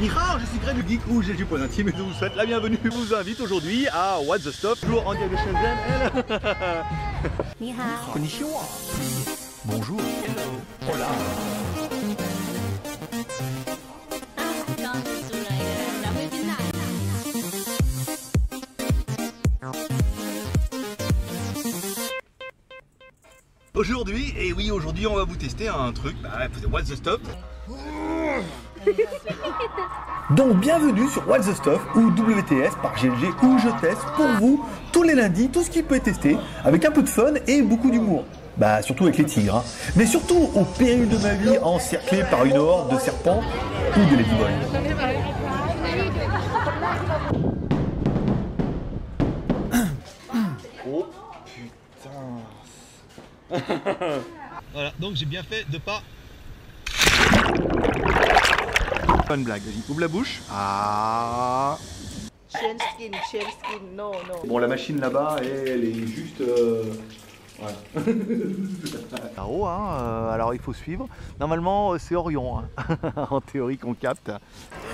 Nihao, je suis Greg du Geek ou j'ai du point intime et je vous souhaite la bienvenue. Je vous invite aujourd'hui à What the Stop, toujours en direct de Shenzhen. 你好，Konnichiwa. Bonjour. Hola. Aujourd'hui, et oui, aujourd'hui, on va vous tester un truc. Bah, What the Stop. Donc bienvenue sur What's the Stuff ou WTS par GLG où je teste pour vous tous les lundis tout ce qui peut être testé avec un peu de fun et beaucoup d'humour. Bah surtout avec les tigres, hein. mais surtout au péril de ma vie encerclé par une horde de serpents ou de ladyboys. voilà, donc j'ai bien fait de pas. Bonne blague, vas-y, ouvre la bouche. Ah. Skin, chain skin, no, no. Bon la machine là-bas elle est juste... euh, Voilà. Là-haut, hein, euh, alors il faut suivre. Normalement, euh, c'est Orion, hein, en théorie qu'on capte.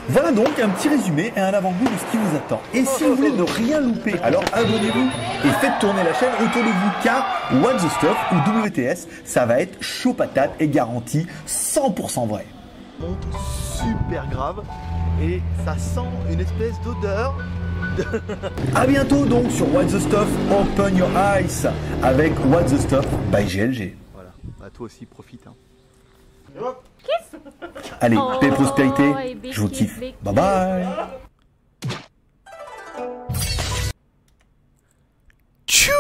Voilà donc un petit résumé et un avant-goût de ce qui vous attend. Et si vous voulez ne rien louper, alors abonnez-vous et faites tourner la chaîne autour de vous car What the Stuff ou WTS, ça va être chaud patate et garanti 100% vrai. monte super grave et ça sent une espèce d'odeur. A bientôt donc sur What the Stuff Open Your Eyes avec What the Stuff by GLG. Voilà, bah, toi aussi profite. Hein. Allez, Oh, paix et prospérité, je vous kiffe. big Bye bye Tchou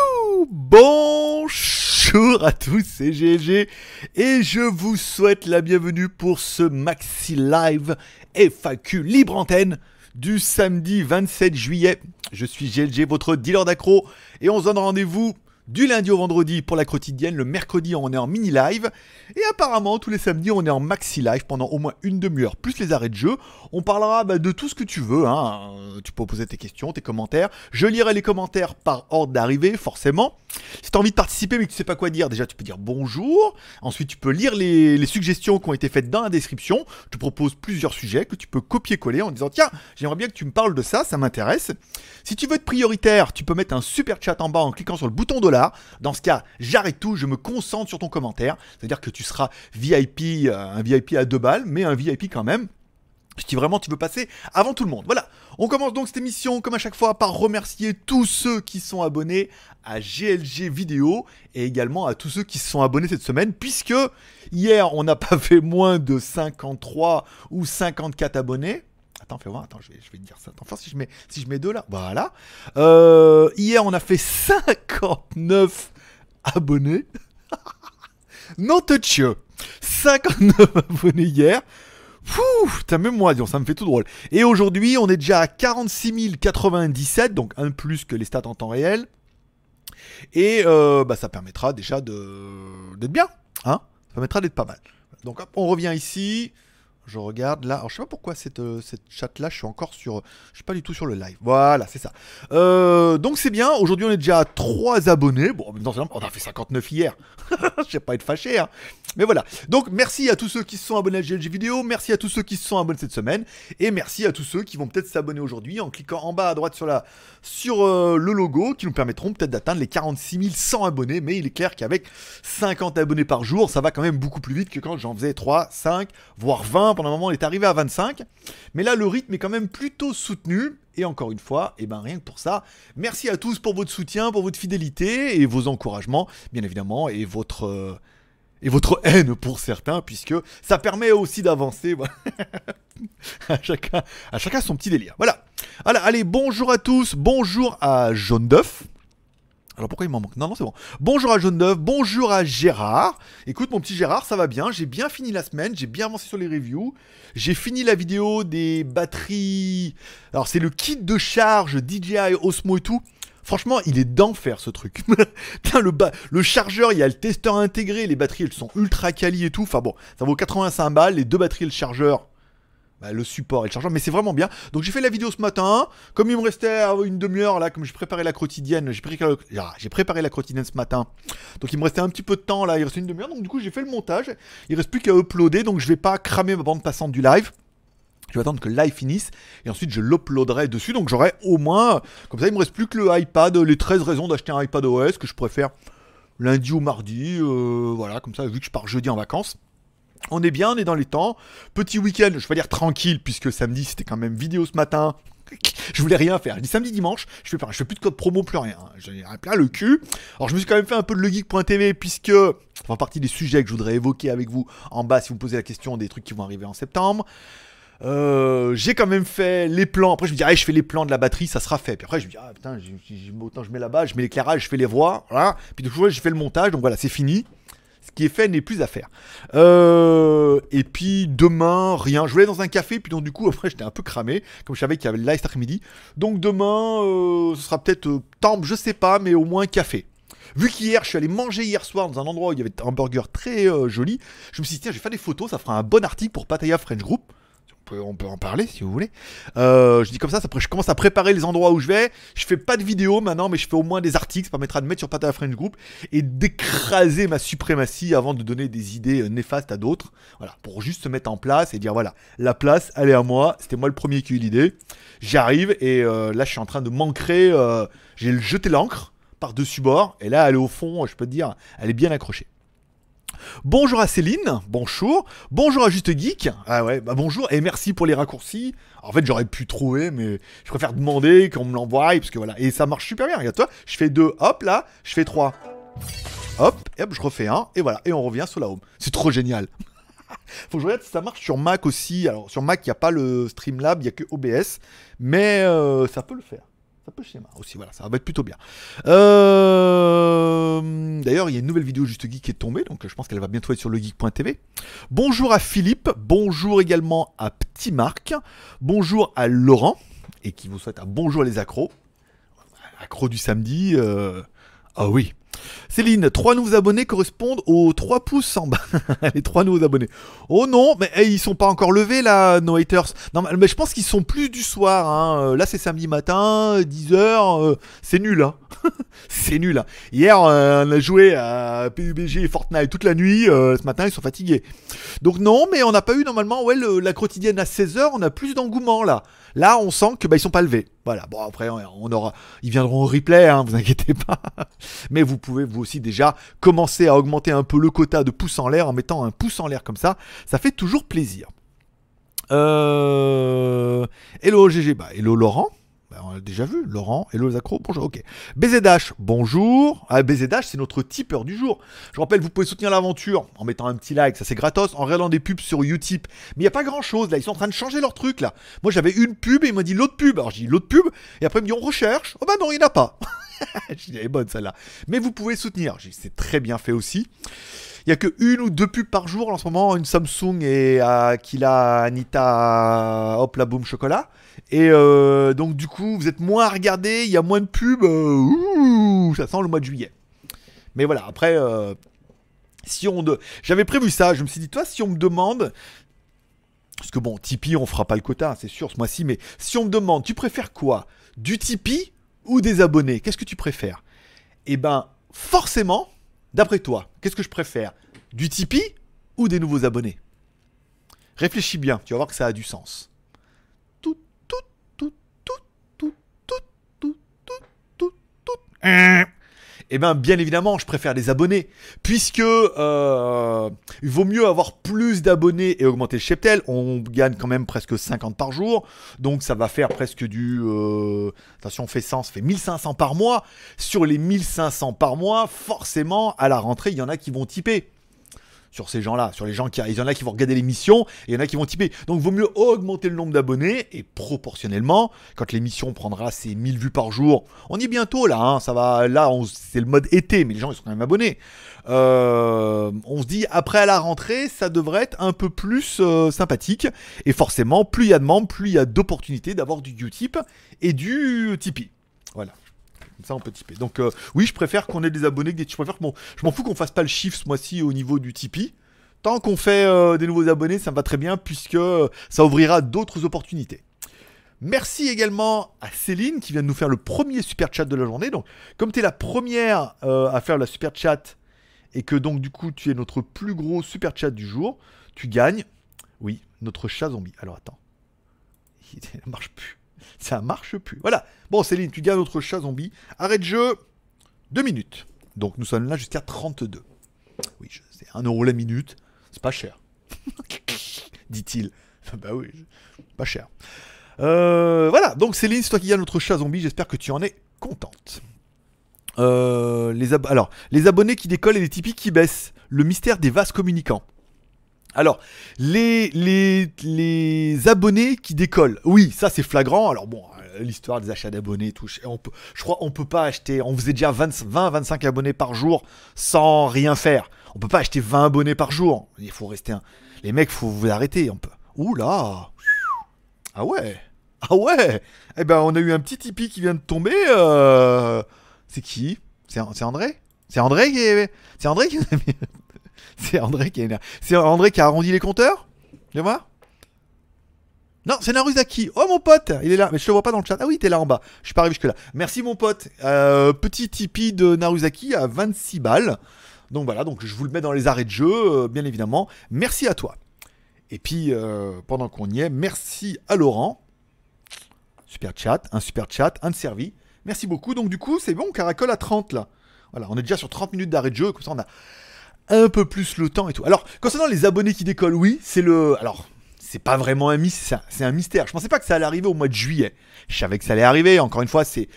Bonjour à tous, c'est GLG et je vous souhaite la bienvenue pour ce Maxi Live FAQ libre antenne du samedi 27 juillet. Je suis GLG, votre dealer d'accro et on se donne rendez-vous du lundi au vendredi pour la quotidienne. Le mercredi, on est en mini live. Et apparemment, tous les samedis, on est en maxi live pendant au moins une demi-heure, plus les arrêts de jeu. On parlera bah, de tout ce que tu veux. hein. Tu peux poser tes questions, tes commentaires. Je lirai les commentaires par ordre d'arrivée, forcément. Si tu as envie de participer mais que tu sais pas quoi dire, déjà tu peux dire bonjour. Ensuite, tu peux lire les, les suggestions qui ont été faites dans la description. Je te propose plusieurs sujets que tu peux copier-coller en disant tiens, j'aimerais bien que tu me parles de ça, ça m'intéresse. Si tu veux être prioritaire, tu peux mettre un super chat en bas en cliquant sur le bouton dollar. Dans ce cas, j'arrête tout, je me concentre sur ton commentaire. C'est-à-dire que tu seras VIP, euh, un VIP à deux balles, mais un VIP quand même. Si vraiment tu veux passer avant tout le monde. Voilà, on commence donc cette émission comme à chaque fois par remercier tous ceux qui sont abonnés à GLG Vidéo et également à tous ceux qui se sont abonnés cette semaine puisque hier on n'a pas fait moins de 53 ou 54 abonnés. Attends, fais voir, attends, je vais, te dire ça. Attends, si je mets, si je mets deux là, voilà. Euh, hier on a fait 59 abonnés. non touch 59 abonnés hier. Fouh, putain, même moi, disons, ça me fait tout drôle. Et aujourd'hui, on est déjà à 46 097, donc un de plus que les stats en temps réel. Et euh, bah, ça permettra déjà d'être bien, hein Ça permettra d'être pas mal. Donc hop, on revient ici. Je regarde là. Alors je sais pas pourquoi cette, euh, cette chat là, je suis encore sur. Je suis pas du tout sur le live. Voilà, c'est ça. Euh, donc c'est bien. Aujourd'hui, on est déjà à 3 abonnés. Bon, un- on a fait 59 hier. je vais pas être fâché, hein. Mais voilà. Donc merci à tous ceux qui se sont abonnés à GLG Vidéo, merci à tous ceux qui se sont abonnés cette semaine, et merci à tous ceux qui vont peut-être s'abonner aujourd'hui en cliquant en bas à droite sur, la, sur euh, le logo, qui nous permettront peut-être d'atteindre les 46 100 abonnés. Mais il est clair qu'avec 50 abonnés par jour, ça va quand même beaucoup plus vite que quand j'en faisais 3, 5, voire 20. Pendant un moment, on est arrivé à 25. Mais là, le rythme est quand même plutôt soutenu. Et encore une fois, et ben rien que pour ça, merci à tous pour votre soutien, pour votre fidélité et vos encouragements, bien évidemment, et votre euh, et votre haine pour certains, puisque ça permet aussi d'avancer. à, chacun, à chacun son petit délire. Voilà. Voilà, allez, bonjour à tous, bonjour à Jaune d'œuf. Alors pourquoi il m'en manque? Non, non, c'est bon. Bonjour à Jaune d'œuf, bonjour à Gérard. Écoute, mon petit Gérard, ça va bien. J'ai bien fini la semaine, j'ai bien avancé sur les reviews. J'ai fini la vidéo des batteries. Alors, c'est le kit de charge DJI Osmo et tout. Franchement, il est d'enfer ce truc. Putain, le, le chargeur, il y a le testeur intégré, les batteries elles sont ultra quali et tout. Enfin bon, ça vaut 85 balles, les deux batteries et le chargeur. Bah, le support et le chargeur, mais c'est vraiment bien. Donc j'ai fait la vidéo ce matin, comme il me restait euh, une demi-heure là, comme j'ai préparé la quotidienne, j'ai préparé, ah, j'ai préparé la quotidienne ce matin, donc il me restait un petit peu de temps là, il restait une demi-heure, donc du coup j'ai fait le montage, il reste plus qu'à uploader, donc je vais pas cramer ma bande passante du live. Je vais attendre que le live finisse et ensuite je l'uploaderai dessus. Donc j'aurai au moins, comme ça il me reste plus que le iPad, les 13 raisons d'acheter un iPad OS que je préfère lundi ou mardi. euh, voilà, comme ça, vu que je pars jeudi en vacances. On est bien, on est dans les temps. Petit week-end, je vais dire tranquille, puisque samedi c'était quand même vidéo ce matin. Je voulais rien faire. Dis samedi, dimanche, je fais je fais plus de code promo, plus rien. J'ai plein le cul. Alors je me suis quand même fait un peu de legeek.tv, puisque ça fait partie des sujets que je voudrais évoquer avec vous en bas si vous me posez la question des trucs qui vont arriver en septembre. Euh, j'ai quand même fait les plans. Après, je me dis, ah, je fais les plans de la batterie, ça sera fait. Puis après, je me dis, ah putain, autant je mets là-bas, je mets l'éclairage, je fais les voix. Voilà. Puis du coup, j'ai fait le montage, donc voilà, c'est fini. Ce qui est fait n'est plus à faire. Euh, et puis demain, rien. Je voulais dans un café, puis donc du coup, après, j'étais un peu cramé, comme je savais qu'il y avait le live cet après-midi. Donc demain, euh, ce sera peut-être euh, temple, je sais pas, mais au moins café. Vu qu'hier, je suis allé manger hier soir dans un endroit où il y avait un burger très euh, joli, je me suis dit, tiens, je vais faire des photos, ça fera un bon article pour Pattaya French Group. On peut, en parler si vous voulez. Euh, je dis comme ça, pré- je commence à préparer les endroits où je vais. Je fais pas de vidéo maintenant, mais je fais au moins des articles. Ça permettra de mettre sur Pattaya French Group et d'écraser ma suprématie avant de donner des idées euh, néfastes à d'autres. Voilà, pour juste se mettre en place et dire voilà, la place, elle est à moi. C'était moi le premier qui a eu l'idée. J'arrive et euh, là, je suis en train de m'ancrer. J'ai jeté l'encre par-dessus bord et là, elle est au fond. Je peux te dire, elle est bien accrochée. Bonjour à Céline, bonjour. Bonjour à Juste Geek. Ah ouais, bah bonjour et merci pour les raccourcis. En fait, j'aurais pu trouver, mais je préfère demander qu'on me l'envoie parce que voilà. Et ça marche super bien. Regarde toi, je fais deux, hop là, je fais trois. Hop, et hop, je refais un, et voilà, et on revient sur la home. C'est trop génial. Faut que je regarde si ça marche sur Mac aussi. Alors sur Mac, il n'y a pas le Streamlab, il n'y a que OBS, mais euh, ça peut le faire. Ça peut schéma aussi, voilà, ça va être plutôt bien. Euh, D'ailleurs, il y a une nouvelle vidéo Juste Geek qui est tombée, donc je pense qu'elle va bientôt être sur legeek.tv. Bonjour à Philippe, bonjour également à Petit Marc, bonjour à Laurent, et qui vous souhaite un bonjour les accros. Accros du samedi, euh, ah oui. Céline, trois nouveaux abonnés correspondent aux 3 pouces en bas. Les trois nouveaux abonnés. Oh non, mais hey, ils sont pas encore levés là, nos haters. Non, mais- je pense qu'ils sont plus du soir. hein. Euh, Là, c'est samedi matin, 10h. c'est nul, hein. c'est nul. hein. Hier, euh, on a joué à PUBG et Fortnite toute la nuit. euh, ce matin, ils sont fatigués. Donc non, mais on n'a pas eu normalement ouais, la quotidienne à 16h. On a plus d'engouement là. Là, on sent que bah, ils sont pas levés. Voilà. Bon après, on aura, ils viendront au replay. Hein, vous inquiétez pas. Mais vous pouvez vous aussi déjà commencer à augmenter un peu le quota de pouces en l'air en mettant un pouce en l'air comme ça. Ça fait toujours plaisir. Euh... Hello GG, bah hello Laurent. Bah, on l'a déjà vu, Laurent, hello les accros, bonjour, ok. BZH, bonjour. Ah, BZH, c'est notre tipeur du jour. Je rappelle, vous pouvez soutenir l'aventure en mettant un petit like, ça c'est gratos, en regardant des pubs sur Utip. Mais il n'y a pas grand chose là, ils sont en train de changer leur truc là. Moi j'avais une pub et il m'a dit l'autre pub. Alors j'ai dit l'autre pub, et après il me dit on recherche. Oh bah non, il n'y en a pas. je dis elle est bonne celle-là. Mais vous pouvez soutenir, J'ai dit, c'est très bien fait aussi. Il y a que une ou deux pubs par jour en ce moment, une Samsung et euh, Aquila Anita Hop la boum chocolat. Et euh, donc du coup, vous êtes moins à regarder, il y a moins de pubs. euh, ça sent le mois de juillet. Mais voilà, après, euh, si on j'avais prévu ça, je me suis dit, toi, si on me demande, parce que bon, Tipeee, on fera pas le quota, hein, c'est sûr, ce mois-ci, mais si on me demande, tu préfères quoi? Du Tipeee ou des abonnés? Qu'est-ce que tu préfères? Eh ben, forcément, d'après toi, qu'est-ce que je préfère? Du Tipeee ou des nouveaux abonnés? Réfléchis bien, tu vas voir que ça a du sens. Eh bien, bien évidemment, je préfère les abonnés, puisque euh, il vaut mieux avoir plus d'abonnés et augmenter le cheptel. On gagne quand même presque 50 par jour, donc ça va faire presque du... Euh, attention, on fait 100, ça fait 1500 par mois. Sur les 1500 par mois, forcément, à la rentrée, il y en a qui vont typer sur ces gens-là, sur les gens qui, il y en a qui vont regarder l'émission et il y en a qui vont typer. Donc, vaut mieux augmenter le nombre d'abonnés et proportionnellement, quand l'émission prendra ses 1000 vues par jour, on y est bientôt là, hein, ça va, là, c'est le mode été, mais les gens ils sont quand même abonnés. Euh, on se dit après à la rentrée, ça devrait être un peu plus euh, sympathique et forcément, plus il y a de membres, plus il y a d'opportunités d'avoir du Utip et du Tipeee. Voilà. Ça, on peut tiper. Donc, euh, oui, je préfère qu'on ait des abonnés que des. Je préfère que mon- Je m'en fous qu'on fasse pas le chiffre ce mois-ci au niveau du Tipeee. tant qu'on fait euh, des nouveaux abonnés, ça me va très bien puisque euh, ça ouvrira d'autres opportunités. Merci également à Céline qui vient de nous faire le premier super chat de la journée. Donc, comme tu es la première à faire la super chat et que donc du coup tu es notre plus gros super chat du jour, tu gagnes, oui, notre chat zombie. Alors attends, il ne marche plus. Ça marche plus. Voilà. Bon, Céline, tu gagnes notre chat zombie. Arrête jeu, deux minutes. Donc nous sommes là jusqu'à 32. Oui, sais, 1 euro la minute, c'est pas cher. Dit-il. bah oui, pas cher. Euh, voilà, donc Céline, c'est toi qui gagnes notre chat zombie, j'espère que tu en es contente. Euh, les Alors, les abonnés qui décollent et les Tipeee qui baissent. Le mystère des vases communicants. Alors, les, les, les abonnés qui décollent. Oui, ça c'est flagrant. Alors bon, euh, l'histoire des achats d'abonnés tout. je- crois on peut pas acheter. On faisait déjà 20-25 abonnés par jour sans rien faire. On peut pas acheter 20 abonnés par jour. Il faut rester. Les mecs, faut vous arrêter. On Ah ouais Ah ouais Eh ben, on a eu un petit Tipeee qui vient de tomber. euh, C'est qui? C'est André? C'est André qui est... C'est André qui... C'est André qui est... C'est André qui a arrondi les compteurs Tu vois non, c'est Naruzaki. Oh mon pote, il est là. Mais je te vois pas dans le chat. Ah oui, t'es là en bas. Je suis pas arrivé jusque là. Merci mon pote. Euh, petit Tipeee de Naruzaki à 26 balles. Donc voilà, donc je vous le mets dans les arrêts de jeu, euh, bien évidemment. Merci à toi. Et puis, euh, pendant qu'on y est, merci à Laurent. Super chat, un super chat, un de servi. Merci beaucoup. Donc du coup, c'est bon, on caracole à 30 là. Voilà, on est déjà sur 30 minutes d'arrêt de jeu, comme ça on a un peu plus le temps et tout. Alors, concernant les abonnés qui décollent, oui, c'est le... Alors, c'est pas vraiment un mystère, c'est un mystère. Je pensais pas que ça allait arriver au mois de juillet. Je savais que ça allait arriver. Encore une fois, c'est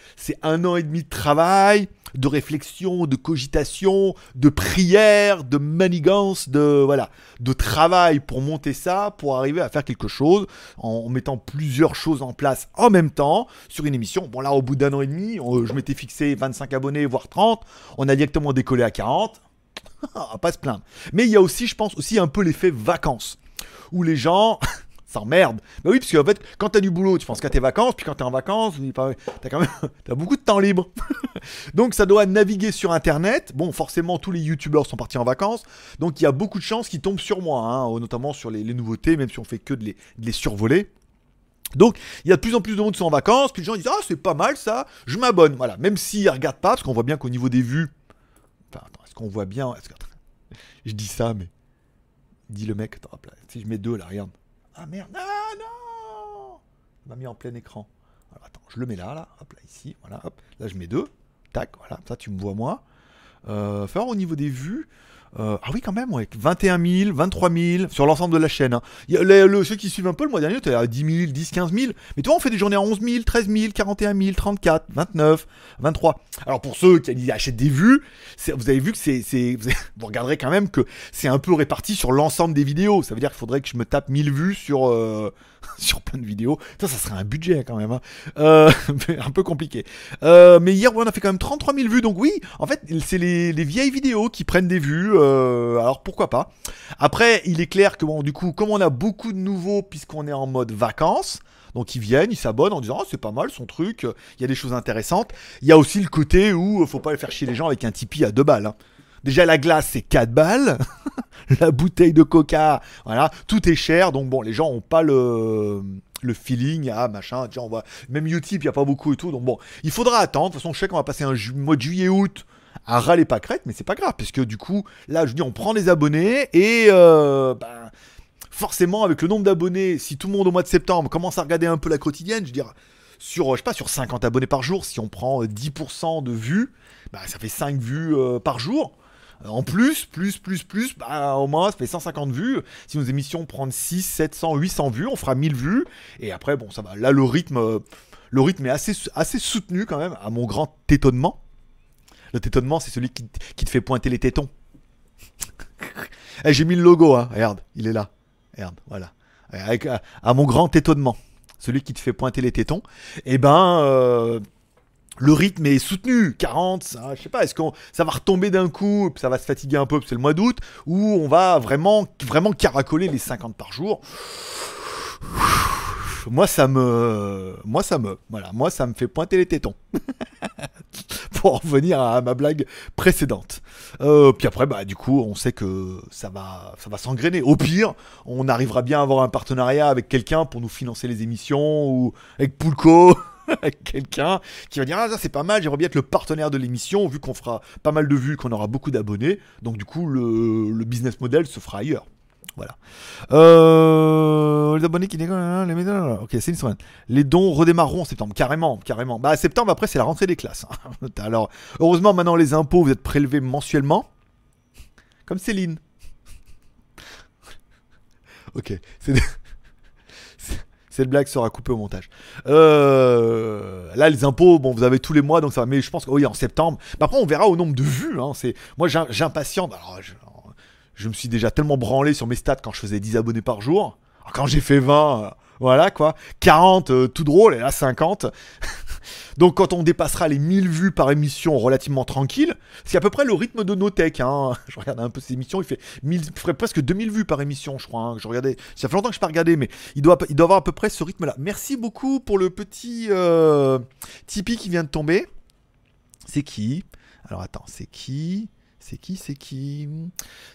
un an et demi de travail, de réflexion, de cogitation, de prière, de manigance, de voilà, de travail pour monter ça, pour arriver à faire quelque chose en mettant plusieurs choses en place en même temps sur une émission. Bon là, au bout d'un an et demi, je m'étais fixé 25 abonnés, voire 30. On a directement décollé à 40. On va pas se plaindre. Mais il y a aussi, je pense, aussi un peu l'effet vacances où les gens s'emmerdent. Bah oui, parce qu'en fait, quand t'as du boulot, tu penses qu'à tes vacances, puis quand t'es en vacances, pas- t'as quand même t'as beaucoup de temps libre. donc ça doit naviguer sur Internet. Bon, forcément, tous les youtubeurs sont partis en vacances, donc il y a beaucoup de chances qu'ils tombent sur moi, hein, notamment sur les, nouveautés, même si on fait que de les, les survoler. Donc, il y a de plus en plus de monde qui sont en vacances, puis les gens disent Ah, c'est pas mal ça, je m'abonne. Voilà, même s'ils regardent pas, parce qu'on voit bien qu'au niveau des vues. Enfin, attends, est-ce qu'on voit bien Je dis ça, mais. Dit le mec, attends, hop là, si je mets deux là, regarde. Ah merde, ah non Il m'a mis en plein écran. Alors attends, je le mets là, là, hop là, ici, voilà, hop. Là, je mets deux, tac, voilà, ça tu me vois moi. Euh, au niveau des vues. Euh, ah oui, quand même, ouais. 21 000, 23 000 sur l'ensemble de la chaîne. hein. Ceux qui suivent un peu le mois dernier, t'es à 10 000, 10, 15 000. Mais toi, on fait des journées à 11 000, 13 000, 41 000, 34, 29, 23. Alors pour ceux qui achètent des vues, vous avez vu que c'est, vous regarderez quand même que c'est un peu réparti sur l'ensemble des vidéos. Ça veut dire qu'il faudrait que je me tape 1000 vues sur, euh, sur plein de vidéos. Ça, ça serait un budget quand même. hein. Euh, un peu compliqué. Euh, mais hier, on a fait quand même 33 000 vues. Donc oui, en fait, c'est les, les vieilles vidéos qui prennent des vues. euh, alors pourquoi pas. Après, il est clair que bon, du coup, comme on a beaucoup de nouveaux, puisqu'on est en mode vacances, donc ils viennent, ils s'abonnent en disant oh, c'est pas mal son truc, il y a des choses intéressantes. Il y a aussi le côté où faut pas faire chier les gens avec un Tipeee à 2 balles. hein. Déjà la glace c'est 4 balles, la bouteille de coca, voilà, tout est cher, donc bon, les gens ont pas le, le feeling, ah machin, tiens, on va, même Utip, il y a pas beaucoup et tout, donc bon, il faudra attendre, de toute façon je sais qu'on va passer un mois de juillet-août à râler pas crête, mais c'est pas grave, parce que du coup, là je dis on prend les abonnés et euh, ben, forcément avec le nombre d'abonnés, si tout le monde au mois de septembre commence à regarder un peu la quotidienne, je veux dire, sur, je pas, sur 50 abonnés par jour, si on prend euh, 10% de vues, bah, ça fait 5 vues euh, par jour. En plus, plus, plus, plus, bah, au moins ça fait 150 vues. Si nos émissions prennent 6, 700, 800 vues, on fera 1000 vues. Et après, bon, ça va. Là, le rythme, le rythme est assez, soutenu quand même, à mon grand étonnement. Le tétonnement, c'est celui qui, te fait pointer les tétons. Eh, J'ai mis le logo, hein. regarde, il est là. Regarde, voilà. À, mon grand étonnement, celui qui te fait pointer les tétons, et ben, euh, le rythme est soutenu. 40, ça, je sais pas, est-ce qu'on ça va retomber d'un coup, ça va se fatiguer un peu, c'est le mois d'août, ou on va vraiment, vraiment caracoler les 50 par jour? Moi ça me moi ça me voilà moi ça me fait pointer les tétons pour en revenir à ma blague précédente. Euh, puis après, bah, du coup, on sait que ça va, ça va s'engrainer. Au pire, on arrivera bien à avoir un partenariat avec quelqu'un pour nous financer les émissions ou avec Poulco. quelqu'un qui va dire ah ça c'est pas mal j'aimerais bien être le partenaire de l'émission vu qu'on fera pas mal de vues qu'on aura beaucoup d'abonnés donc du coup le, business model se fera ailleurs voilà. Euh, les abonnés qui décollent, les médailles, ok, c'est une semaine. Les dons redémarreront en septembre, carrément, carrément. Bah, septembre après, c'est la rentrée des classes. hein. Alors, heureusement, maintenant, les impôts, vous êtes prélevés mensuellement. Comme Céline. ok, c'est. Cette blague sera coupée au montage. Euh, là, les impôts, bon, vous avez tous les mois, donc ça. Mais je pense que oui, en septembre. Bah, après, on verra au nombre de vues. Hein, c'est moi, j'im- j'impatiente. Je, me suis déjà tellement branlé sur mes stats quand je faisais 10 abonnés par jour. Quand j'ai fait 20, euh, voilà quoi. 40, euh, tout drôle, et là 50. Donc quand on dépassera les 1000 vues par émission relativement tranquille, c'est à peu près le rythme de Notech. Hein. Je regardais un peu ces émissions, il fait, 1000, il ferait presque 2000 vues par émission, je crois. hein. Je regardais, ça fait longtemps que je n'ai pas regardé, mais il doit, il doit avoir à peu près ce rythme-là. Merci beaucoup pour le petit euh, Tipeee qui vient de tomber. C'est qui? Alors attends, c'est qui? C'est qui, c'est qui?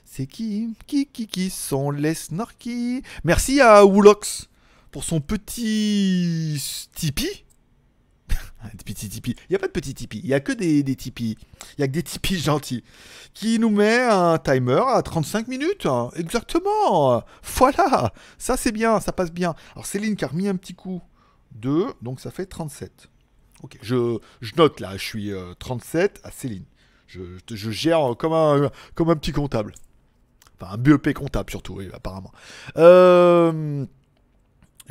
C'est qui? Qui, qui, qui sont les snorkies? Merci à Woolox pour son petit Tipeee. Un petit Tipeee. Il n'y a pas de petit Tipeee, il n'y a que des, Tipeee. Il n'y a que des Tipeee gentils. Qui nous met un timer à 35 minutes. hein. Exactement. Voilà. Ça, c'est bien, ça passe bien. Alors, Céline qui a remis un petit coup. 2, donc ça fait 37. Ok, je, note là, je suis euh, 37 à Céline. Je, je- gère comme un, comme un petit comptable. Enfin, un BEP comptable surtout, apparemment. Euh,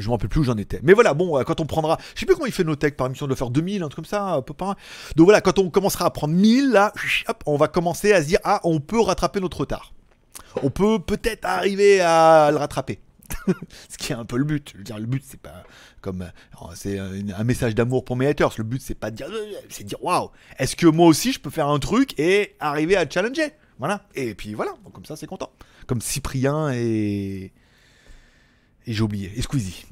je me rappelle plus où j'en étais. Mais voilà, bon, euh, quand on prendra. Je sais plus comment il fait Notech par émission de faire 2000, un truc comme ça, un peu pas. Donc voilà, quand on commencera à prendre 1000, là, on va commencer à se dire, ah, on peut rattraper notre retard. On peut peut-être arriver à le rattraper. Ce qui est un peu le but. Je veux dire, le but, c'est pas comme. euh, C'est un, un message d'amour pour mes haters. Le but, c'est pas de dire. euh, C'est de dire, waouh, est-ce que moi aussi, je peux faire un truc et arriver à challenger? Voilà. Et puis voilà, comme ça, c'est content. Comme Cyprien et. Et j'ai oublié. Et Squeezie.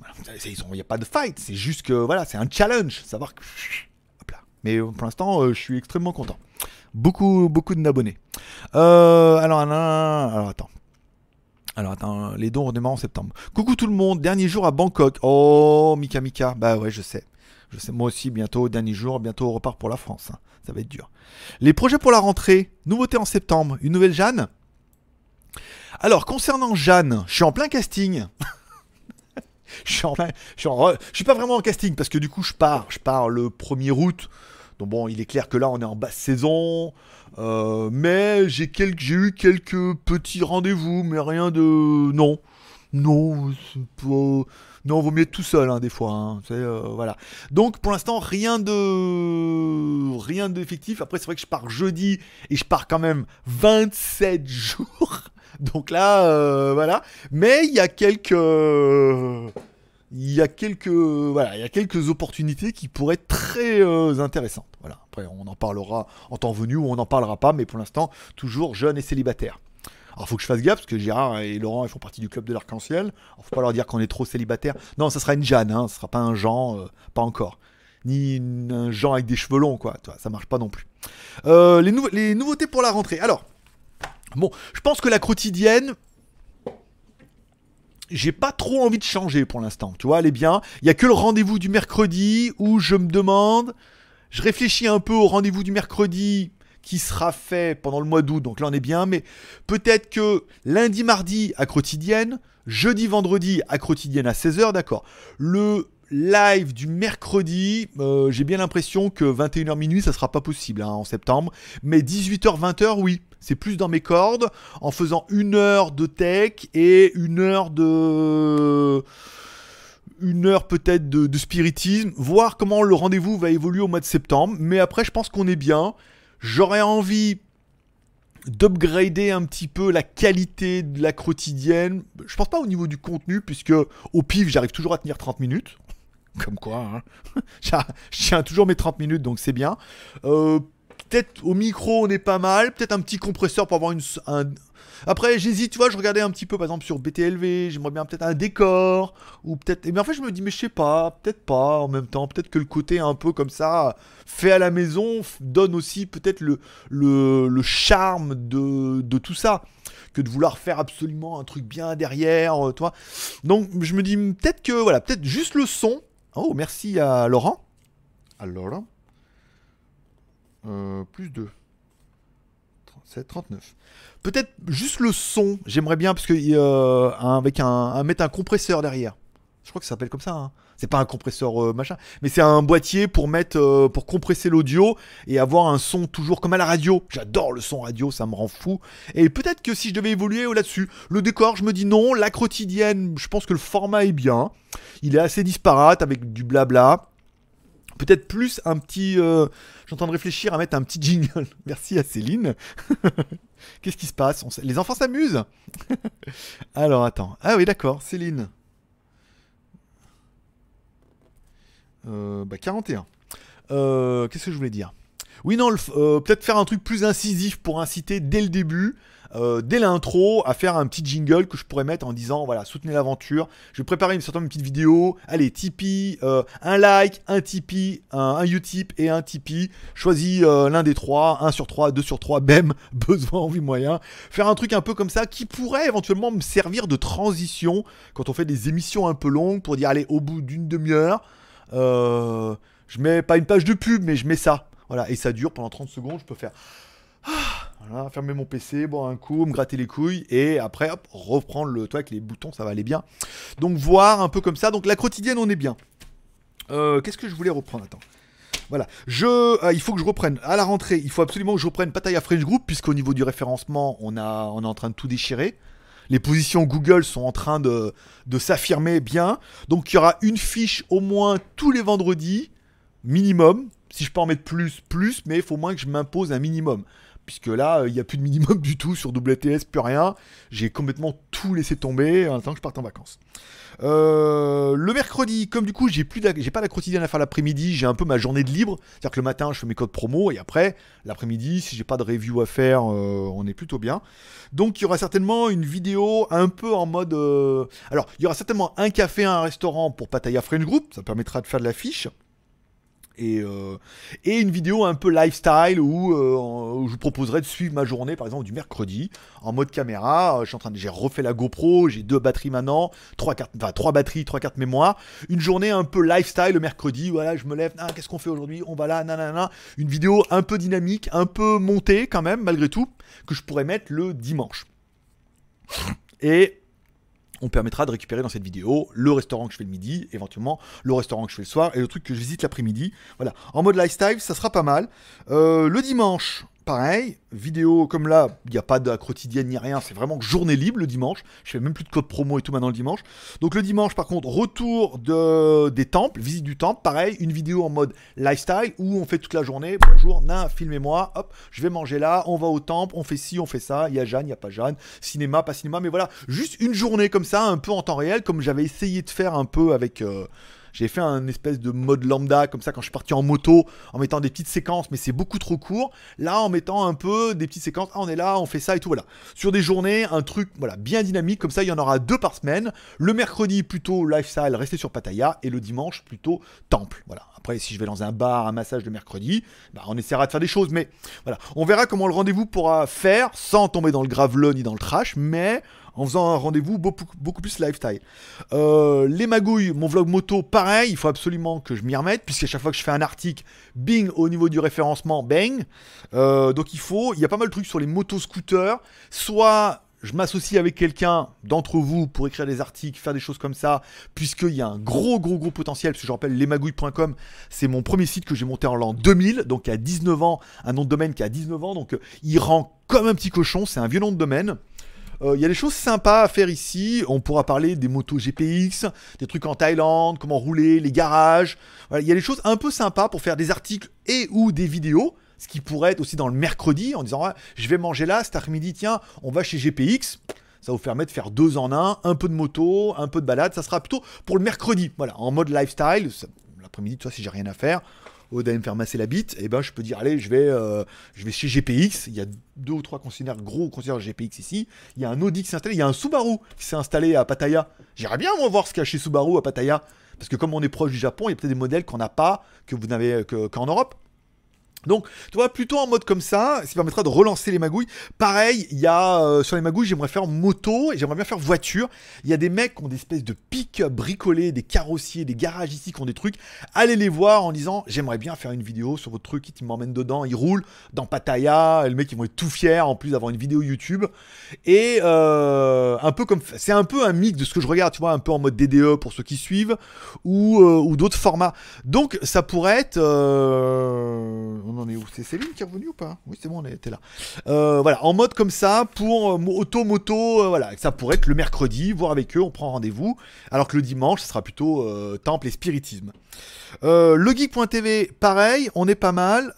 Il n'y a pas de fight. C'est juste que, voilà, c'est un challenge. Savoir que. Mais euh, pour l'instant, euh, je suis extrêmement content. Beaucoup, beaucoup d'abonnés. Euh, alors, alors, attends. Alors attends, les dons redémarrent en septembre. Coucou tout le monde, dernier jour à Bangkok. Oh, Mika Mika, bah ouais, je sais. Je sais, moi aussi, bientôt, dernier jour, bientôt on repart pour la France. hein. Ça va être dur. Les projets pour la rentrée, nouveauté en septembre, une nouvelle Jeanne Alors, concernant Jeanne, je suis en plein casting. je suis en plein. Je suis, pas vraiment en casting parce que du coup, je pars. Je pars le 1er août. Donc bon, il est clair que là, on est en basse saison. Euh, mais j'ai eu quelques petits rendez-vous, mais rien de non, non, pas- non, vaut mieux être tout seul hein, des fois. hein. Euh, voilà. Donc pour l'instant rien de rien d'effectif. Après c'est vrai que je pars jeudi et je pars quand même 27 jours. Donc là, euh, voilà. Mais il y a quelques il y a quelques voilà, il y a quelques opportunités qui pourraient être très euh, intéressantes. Voilà. Après, on en parlera en temps venu ou on n'en parlera pas, mais pour l'instant, toujours jeune et célibataire. Alors, faut que je fasse gaffe parce que Gérard et Laurent ils font partie du club de l'arc-en-ciel. Faut pas leur dire qu'on est trop célibataire. Non, ça sera une Jeanne, hein, ce sera pas un Jean, euh, pas encore. Ni un Jean avec des cheveux longs, quoi. Ça marche pas non plus. Euh, les, les nouveautés pour la rentrée. Alors, bon, je pense que la quotidienne, j'ai pas trop envie de changer pour l'instant. Tu vois, elle est bien. Il y a que le rendez-vous du mercredi où je me demande, je réfléchis un peu au rendez-vous du mercredi qui sera fait pendant le mois d'août. Donc là, on est bien. Mais peut-être que lundi, mardi à quotidienne, jeudi, vendredi à quotidienne à 16h, d'accord. Le live du mercredi, euh, j'ai bien l'impression que 21h minuit, ça sera pas possible hein, en septembre. Mais 18h, 20h, oui. C'est plus dans mes cordes en faisant une heure de tech et une heure de une heure peut-être de, spiritisme, voir comment le rendez-vous va évoluer au mois de septembre. Mais après, je pense qu'on est bien. J'aurais envie d'upgrader un petit peu la qualité de la quotidienne. Je pense pas au niveau du contenu, puisque au pif, j'arrive toujours à tenir 30 minutes. Comme quoi, hein. je tiens toujours mes 30 minutes, donc c'est bien. Euh, Peut-être au micro, on est pas mal. Peut-être un petit compresseur pour avoir une, un. Après, j'hésite, tu vois, je regardais un petit peu, par exemple, sur BTLV, j'aimerais bien peut-être un décor, ou peut-être. Mais en fait, je me dis, mais je sais pas, peut-être pas en même temps. Peut-être que le côté un peu comme ça, fait à la maison, donne aussi peut-être le, le, le charme de, de tout ça, que de vouloir faire absolument un truc bien derrière, euh, toi. Donc, je me dis, peut-être que, voilà, peut-être juste le son. Oh, merci à Laurent. À Laurent. Euh, plus 2. 37, 39. Peut-être juste le son, j'aimerais bien, parce que euh, avec un, un- mettre un compresseur derrière. Je crois que ça s'appelle comme ça. hein. C'est pas un compresseur euh, machin, mais c'est un boîtier pour mettre, euh, pour compresser l'audio et avoir un son toujours comme à la radio. J'adore le son radio, ça me rend fou. Et peut-être que si je devais évoluer là-dessus, le décor, je me dis non. La quotidienne, je pense que le format est bien. Il est assez disparate avec du blabla. Peut-être plus un petit. euh, je suis en train de réfléchir à mettre un petit jingle. Merci à Céline. Qu'est-ce qui se passe? Les enfants s'amusent Alors attends. Ah oui, d'accord, Céline. Euh, bah 41. Euh, Qu'est-ce que je voulais dire? Oui, non, euh, peut-être faire un truc plus incisif pour inciter dès le début. Euh, dès l'intro, à faire un petit jingle que je pourrais mettre en disant voilà, soutenez l'aventure. Je vais préparer une certaine petite vidéo. Allez, Tipeee, euh, un like, un Tipeee, un, un Utip et un Tipeee. Choisis euh, l'un des trois, 1 sur 3, 2 sur 3, bem, besoin, envie, moyen. Faire un truc un peu comme ça qui pourrait éventuellement me servir de transition quand on fait des émissions un peu longues pour dire allez, au bout d'une demi-heure, je mets pas une page de pub, mais je mets ça. Voilà, et ça dure pendant 30 secondes, je peux faire. Ah, Fermer mon PC, boire un coup, me gratter les couilles, et après, hop, reprendre le toit avec les boutons, ça va aller bien. Donc, voir un peu comme ça. Donc, la quotidienne, on est bien. Euh, Qu'est-ce que je voulais reprendre? Attends. Voilà, je, euh, il faut que je reprenne à la rentrée. Il faut absolument que je reprenne Pattaya French Group, puisqu'au niveau du référencement, on, a, on est en train de tout déchirer. Les positions Google sont en train de, de s'affirmer bien. Donc il y aura une fiche au moins tous les vendredis, minimum. Si je peux en mettre plus, plus, mais il faut au moins que je m'impose un minimum. Puisque là, euh, il n'y a plus de minimum du tout sur WTS, plus rien. J'ai complètement tout laissé tomber en attendant que je parte en vacances. Euh, le mercredi, comme du coup j'ai plus la- j'ai pas la quotidienne à faire l'après-midi, j'ai un peu ma journée de libre. C'est-à-dire que le matin je fais mes codes promo et après l'après-midi, si j'ai pas de review à faire, euh, on est plutôt bien. Donc il y aura certainement une vidéo un peu en mode. Alors il y aura certainement un café, un restaurant pour Pattaya French Group, ça permettra de faire de l'affiche. Et, euh, et une vidéo un peu lifestyle où, euh, je vous proposerai de suivre ma journée, par exemple du mercredi, en mode caméra. Euh, Je suis en train de, j'ai refait la GoPro, j'ai deux batteries maintenant, trois enfin trois batteries, trois cartes mémoire. Une journée un peu lifestyle le mercredi. Voilà, je me lève, ah, qu'est-ce qu'on fait aujourd'hui On va là, nanana. Une vidéo un peu dynamique, un peu montée quand même, malgré tout, que je pourrais mettre le dimanche. Et on permettra de récupérer dans cette vidéo le restaurant que je fais le midi, éventuellement le restaurant que je fais le soir et le truc que je visite l'après-midi. Voilà, en mode lifestyle, ça sera pas mal. Euh, le dimanche, pareil, vidéo comme là, il n'y a pas de quotidienne ni rien, c'est vraiment journée libre le dimanche. Je fais même plus de code promo et tout maintenant le dimanche. Donc le dimanche, par contre, retour de, des temples, visite du temple, pareil, une vidéo en mode lifestyle où on fait toute la journée. Bonjour, na, filmez-moi, hop, je vais manger là, on va au temple, on fait ci, on fait ça. Il y a Jeanne, il n'y a pas Jeanne, cinéma, pas cinéma, mais voilà, juste une journée comme ça, un peu en temps réel, comme j'avais essayé de faire un peu avec. euh, j'ai fait un espèce de mode lambda comme ça quand je suis parti en moto en mettant des petites séquences mais c'est beaucoup trop court. Là en mettant un peu des petites séquences, ah on est là, on fait ça et tout voilà. Sur des journées, un truc voilà bien dynamique comme ça, il y en aura deux par semaine. Le mercredi plutôt lifestyle, rester sur Pattaya et le dimanche plutôt temple. Voilà. Après si je vais dans un bar, un massage le mercredi, bah, on essaiera de faire des choses mais voilà, on verra comment le rendez-vous pourra faire sans tomber dans le graveleux ni dans le trash mais en faisant un rendez-vous beaucoup, plus lifestyle. Euh, les magouilles, mon vlog moto, pareil, il faut absolument que je m'y remette, puisqu'à chaque fois que je fais un article, bing, au niveau du référencement, bang. Euh, donc il faut, il y a pas mal de trucs sur les motos-scooters, soit je m'associe avec quelqu'un d'entre vous pour écrire des articles, faire des choses comme ça, puisqu'il y a un gros, gros, gros potentiel, parce que je rappelle, lesmagouilles.com, c'est mon premier site que j'ai monté en l'an 2000, donc a 19 ans, un nom de domaine qui a 19 ans, donc euh, il rend comme un petit cochon, c'est un vieux nom de domaine. Euh, Il y a des choses sympas à faire ici. On pourra parler des motos GPX, des trucs en Thaïlande, comment rouler, les garages. Il y a des choses un peu sympas pour faire des articles et ou des vidéos. Ce qui pourrait être aussi dans le mercredi en disant je vais manger là cet après-midi, tiens, on va chez GPX. Ça vous permettre de faire deux en un, un peu de moto, un peu de balade. Ça sera plutôt pour le mercredi. Voilà, en mode lifestyle. L'après-midi, toi, si j'ai rien à faire, au d'aller me faire masser la bite, et ben je peux dire allez, je vais, euh, chez GPX. Il y a deux ou trois concessionnaires gros concessionnaires GPX ici. Il y a un Audi qui s'est installé, il y a un Subaru qui s'est installé à Pattaya. J'irais bien voir ce qu'il y a chez Subaru à Pattaya, parce que comme on est proche du Japon, il y a peut-être des modèles qu'on n'a pas, que vous n'avez que- qu'en Europe. Donc, tu vois, plutôt en mode comme ça, ça permettra de relancer les magouilles. Pareil, il y a euh, sur les magouilles, j'aimerais faire moto et j'aimerais bien faire voiture. Il y a des mecs qui ont des espèces de pics bricolés, des carrossiers, des garages ici qui ont des trucs. Allez les voir en disant j'aimerais bien faire une vidéo sur votre truc, qui m'emmène dedans, il roule dans Pattaya. Et le mec, ils vont être tout fiers en plus d'avoir une vidéo YouTube. Et euh, un peu comme c'est un peu un mix de ce que je regarde, tu vois, un peu en mode DDE pour ceux qui suivent ou, euh, ou d'autres formats. Donc ça pourrait être. On en est où? C'est Céline qui est revenue ou pas? Oui, c'est bon, on était là. Euh, voilà, en mode comme ça pour euh, auto moto, euh, voilà, ça pourrait être le mercredi, voir avec eux, on prend rendez-vous. Alors que le dimanche, ce sera plutôt euh, temple et spiritisme. Le geek.tv, pareil, on est pas mal.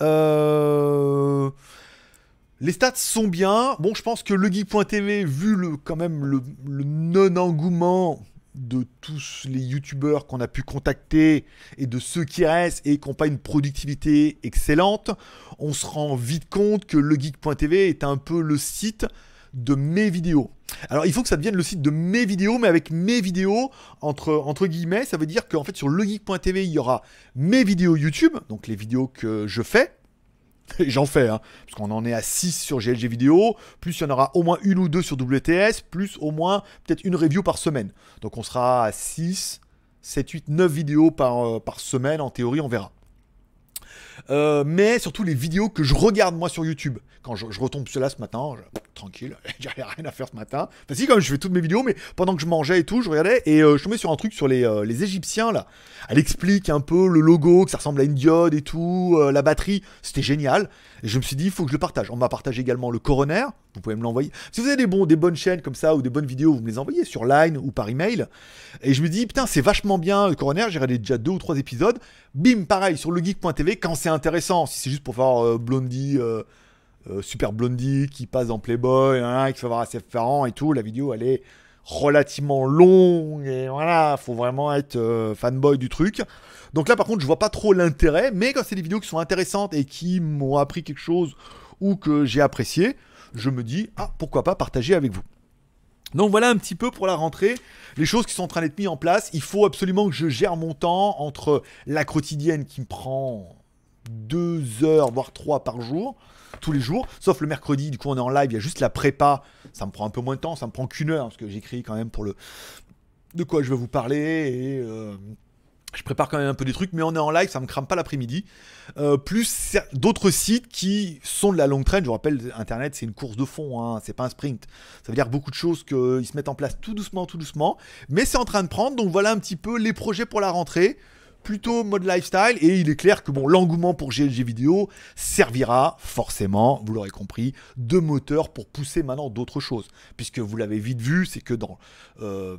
Les stats sont bien. Bon, je pense que le geek.tv, vu le, quand même le non-engouement de tous les youtubeurs qu'on a pu contacter et de ceux qui restent et qui n'ont pas une productivité excellente, on se rend vite compte que le geek.tv est un peu le site de mes vidéos. Alors il faut que ça devienne le site de mes vidéos, mais avec mes vidéos entre, entre guillemets, ça veut dire qu'en fait sur legeek.tv il y aura mes vidéos YouTube, donc les vidéos que je fais, j'en fais, hein, parce qu'on en est à 6 sur GLG vidéo, plus il y en aura au moins une ou deux sur WTS, plus au moins peut-être une review par semaine. Donc on sera à 6, 7, 8, 9 vidéos par, euh, par semaine, en théorie on verra. Euh, mais surtout les vidéos que je regarde moi sur YouTube. Quand je, retombe sur là ce matin, tranquille, j'avais rien à faire ce matin. Enfin si quand même je fais toutes mes vidéos, mais pendant que je mangeais et tout, je regardais et euh, je tombais sur un truc sur les, euh, les Égyptiens là. Elle explique un peu le logo, que ça ressemble à une diode et tout, euh, la batterie, c'était génial. Et je me suis dit, il faut que je le partage. On m'a partagé également le coroner, vous pouvez me l'envoyer. Si vous avez des, des bonnes chaînes comme ça ou des bonnes vidéos, vous me les envoyez sur Line ou par email. Et je me dis, putain, c'est vachement bien le coroner, j'ai regardé déjà deux ou trois épisodes. Bim, pareil, sur le geek.tv, quand c'est intéressant, si c'est juste pour faire euh, Blondie, euh, Super Blondie qui passe dans Playboy, hein, qui fait voir assez Ferrand et tout, la vidéo elle est relativement longue et voilà, faut vraiment être euh, fanboy du truc. Donc là par contre je vois pas trop l'intérêt, mais quand c'est des vidéos qui sont intéressantes et qui m'ont appris quelque chose ou que j'ai apprécié, je me dis ah pourquoi pas partager avec vous. Donc voilà un petit peu pour la rentrée, les choses qui sont en train d'être mises en place. Il faut absolument que je gère mon temps entre la quotidienne qui me prend deux heures, voire trois par jour, tous les jours, sauf le mercredi, du coup on est en live, il y a juste la prépa, ça me prend un peu moins de temps, ça me prend qu'une heure, parce que j'écris quand même pour le... de quoi je vais vous parler, et... euh, Je prépare quand même un peu des trucs, mais on est en live, ça me crame pas l'après-midi. Euh, plus d'autres sites qui sont de la longue traîne. Je vous rappelle, Internet, c'est une course de fond, hein, c'est pas un sprint. Ça veut dire beaucoup de choses qu'ils se mettent en place tout doucement, tout doucement. Mais c'est en train de prendre, donc voilà un petit peu les projets pour la rentrée. Plutôt mode lifestyle, et il est clair que bon, l'engouement pour GLG vidéo servira forcément, vous l'aurez compris, de moteur pour pousser maintenant d'autres choses. Puisque vous l'avez vite vu, c'est que dans euh,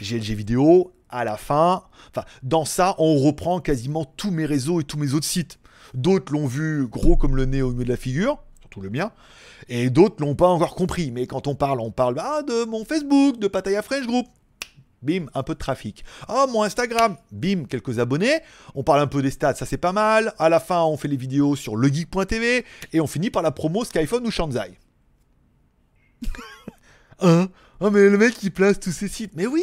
GLG vidéo, à la fin, enfin, dans ça, on reprend quasiment tous mes réseaux et tous mes autres sites. D'autres l'ont vu gros comme le nez au milieu de la figure, surtout le mien, et d'autres l'ont pas encore compris. Mais quand on parle, on parle ah, de mon Facebook, de Pataya French Group. Bim, un peu de trafic. Oh, mon Instagram. Bim, quelques abonnés. On parle un peu des stats, ça c'est pas mal. À la fin, on fait les vidéos sur legeek.tv et on finit par la promo Skyphone ou Shanzai. Hein Oh mais le mec il place tous ces sites. Mais oui,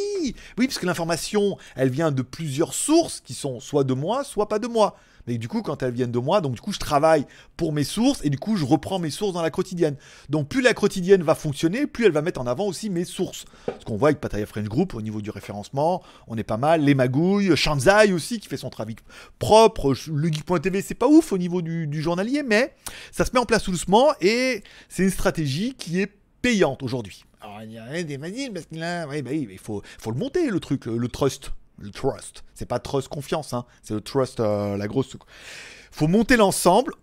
oui parce que l'information, elle vient de plusieurs sources qui sont soit de moi, soit pas de moi. Mais du coup, quand elles viennent de moi, donc du coup, je travaille pour mes sources et du coup, je reprends mes sources dans la quotidienne. Donc, plus la quotidienne va fonctionner, plus elle va mettre en avant aussi mes sources. Ce qu'on voit avec Pattaya French Group au niveau du référencement, on est pas mal. Les magouilles, Shanzai aussi qui fait son travail propre. Le geek.tv, c'est pas ouf au niveau du, du journalier, mais ça se met en place tout doucement et c'est une stratégie qui est payante aujourd'hui. Alors, il y a des ouais, bah oui, il faut, faut le monter, le truc, le, trust. Le trust. C'est pas trust confiance, hein, c'est le trust, euh, la grosse. faut monter l'ensemble,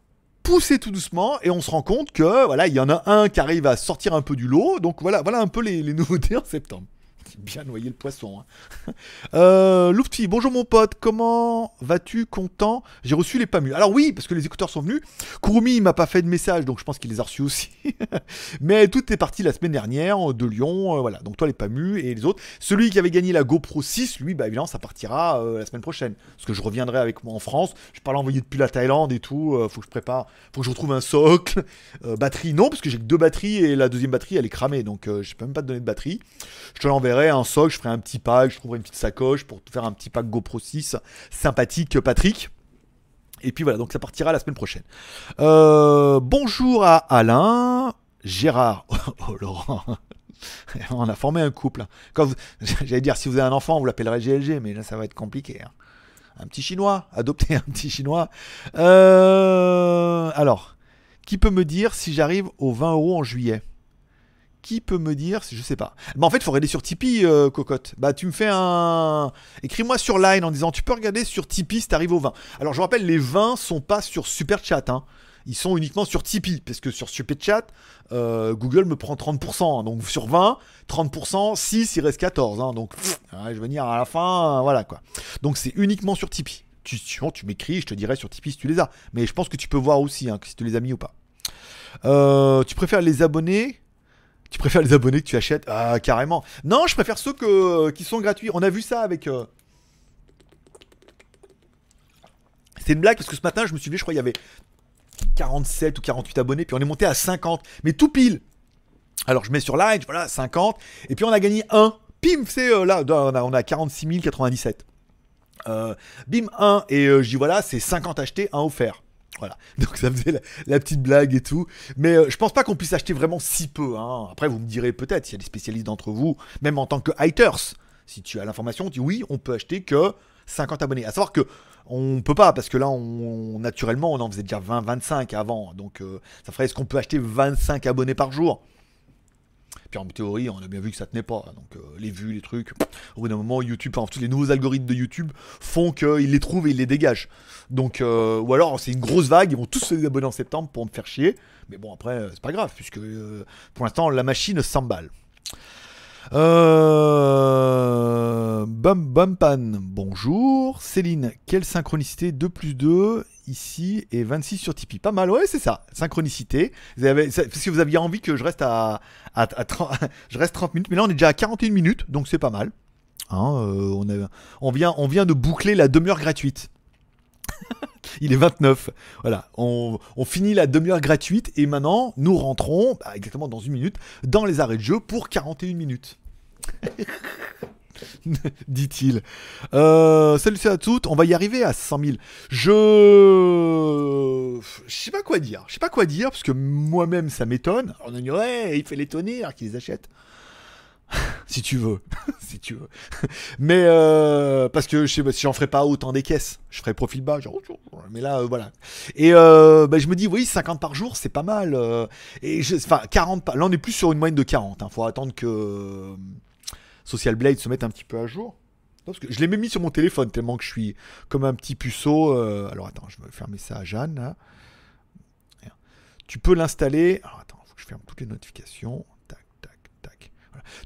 pousser tout doucement, et on se rend compte que, voilà, il y en a un qui arrive à sortir un peu du lot. Donc voilà, voilà un peu les nouveautés en septembre. Bien noyer le poisson. Hein. Euh, bonjour mon pote, comment vas-tu Content? J'ai reçu les PAMU. Alors oui, parce que les écouteurs sont venus. Kurumi il m'a pas fait de message, donc je pense qu'il les a reçus aussi. Mais tout est parti la semaine dernière euh, de Lyon. euh, voilà, donc toi les PAMU et les autres. Celui qui avait gagné la GoPro 6, lui, bah évidemment, ça partira la semaine prochaine. Parce que je reviendrai avec moi en France. Je parle envoyé depuis la Thaïlande et tout. faut que je prépare, faut que je retrouve un socle. Batterie, non, parce que j'ai que deux batteries et la deuxième batterie elle est cramée, donc je peux même pas te donner de batterie. Je te l'enverrai un socle, je ferai un petit pack, je trouverai une petite sacoche pour faire un petit pack GoPro 6 sympathique, Patrick. Et puis voilà, donc ça partira la semaine prochaine. Euh, bonjour à Alain, Gérard. Oh, Laurent. On a formé un couple. J'allais dire, si vous avez un enfant, vous l'appellerez GLG, mais là, ça va être compliqué. hein. Un petit chinois, adopter un petit chinois. Euh, alors, qui peut me dire si j'arrive aux 20 euros en juillet? Qui peut me dire si je sais pas Bah en fait, il faut regarder sur Tipeee, euh, cocotte. Bah tu me fais un. Écris-moi sur Line en disant tu peux regarder sur Tipeee si t'arrives aux 20. Alors je rappelle, les 20 sont pas sur Super Chat. Hein. Ils sont uniquement sur Tipeee. Parce que sur Super Chat, euh, Google me prend 30%. hein. Donc sur 20, 30%, 6, il reste 14. hein. Donc ouais, je vais venir à la fin. euh, voilà quoi. Donc c'est uniquement sur Tipeee. Tu, tu, m'écris, je te dirai sur Tipeee si tu les as. Mais je pense que tu peux voir aussi hein, si tu les as mis ou pas. Tu préfères les abonnés Tu préfères les abonnés que tu achètes? Ah, carrément. Non, je préfère ceux que, qui sont gratuits. On a vu ça avec. euh, C'était une blague parce que ce matin, je me suis levé, je crois, il y avait 47 ou 48 abonnés, puis on est monté à 50. Mais tout pile. Alors je mets sur Line, voilà, 50. Et puis on a gagné un. Pim, c'est euh, là, on a, on a 46 097. Euh, bim, 1. Et je dis voilà, c'est 50 achetés, 1 offert. Voilà. Donc ça faisait la, petite blague et tout. Mais euh, je pense pas qu'on puisse acheter vraiment si peu. hein. Après, vous me direz peut-être, s'il y a des spécialistes d'entre vous, même en tant que haters, si tu as l'information, tu dis oui, on peut acheter que 50 abonnés. À savoir que on peut pas, parce que là, naturellement, on en faisait déjà 20, 25 avant. Donc euh, ça ferait, est-ce qu'on peut acheter 25 abonnés par jour? Puis en théorie, on a bien vu que ça tenait pas. Donc euh, les vues, les trucs. Au bout d'un moment, YouTube, enfin, tous les nouveaux algorithmes de YouTube font qu'ils les trouvent et ils les dégagent. Donc, euh, ou alors c'est une grosse vague, ils vont tous se désabonner en septembre pour me faire chier. Mais bon, après, euh, c'est pas grave, puisque pour l'instant, la machine s'emballe. Euh... Bum Bumpan, bonjour. Céline, quelle synchronicité 2 plus 2 ici et 26 sur Tipeee Pas mal, ouais, c'est ça. Synchronicité. Parce que vous aviez envie que je reste à, à, à 30, je reste 30 minutes, mais là on est déjà à 41 minutes, donc c'est pas mal. Hein, euh, on, on, vient, on vient de boucler la demi-heure gratuite. Il est 29. Voilà, on, on finit la demi-heure gratuite et maintenant nous rentrons, bah, exactement dans une minute, dans les arrêts de jeu pour 41 minutes. Dit-il. Euh, salut à toutes, on va y arriver à 100 000. Je. Je sais pas quoi dire. Je sais pas quoi dire parce que moi-même ça m'étonne. On a il fait l'étonner alors qu'il les achète. si tu veux. si tu veux. Mais euh, parce que je sais pas si j'en ferais pas autant des caisses, je ferais profil bas. Genre, mais là, euh, voilà. Et bah, je me dis, oui, 50 par jour, c'est pas mal. et enfin, 40 par. Là, on est plus sur une moyenne de 40. Il faut attendre que Social Blade se mette un petit peu à jour. Je l'ai même mis sur mon téléphone tellement que je suis comme un petit puceau. euh, Alors attends, je vais fermer ça à Jeanne. Tu peux l'installer. Alors attends, faut que je ferme toutes les notifications. Tac, tac, tac.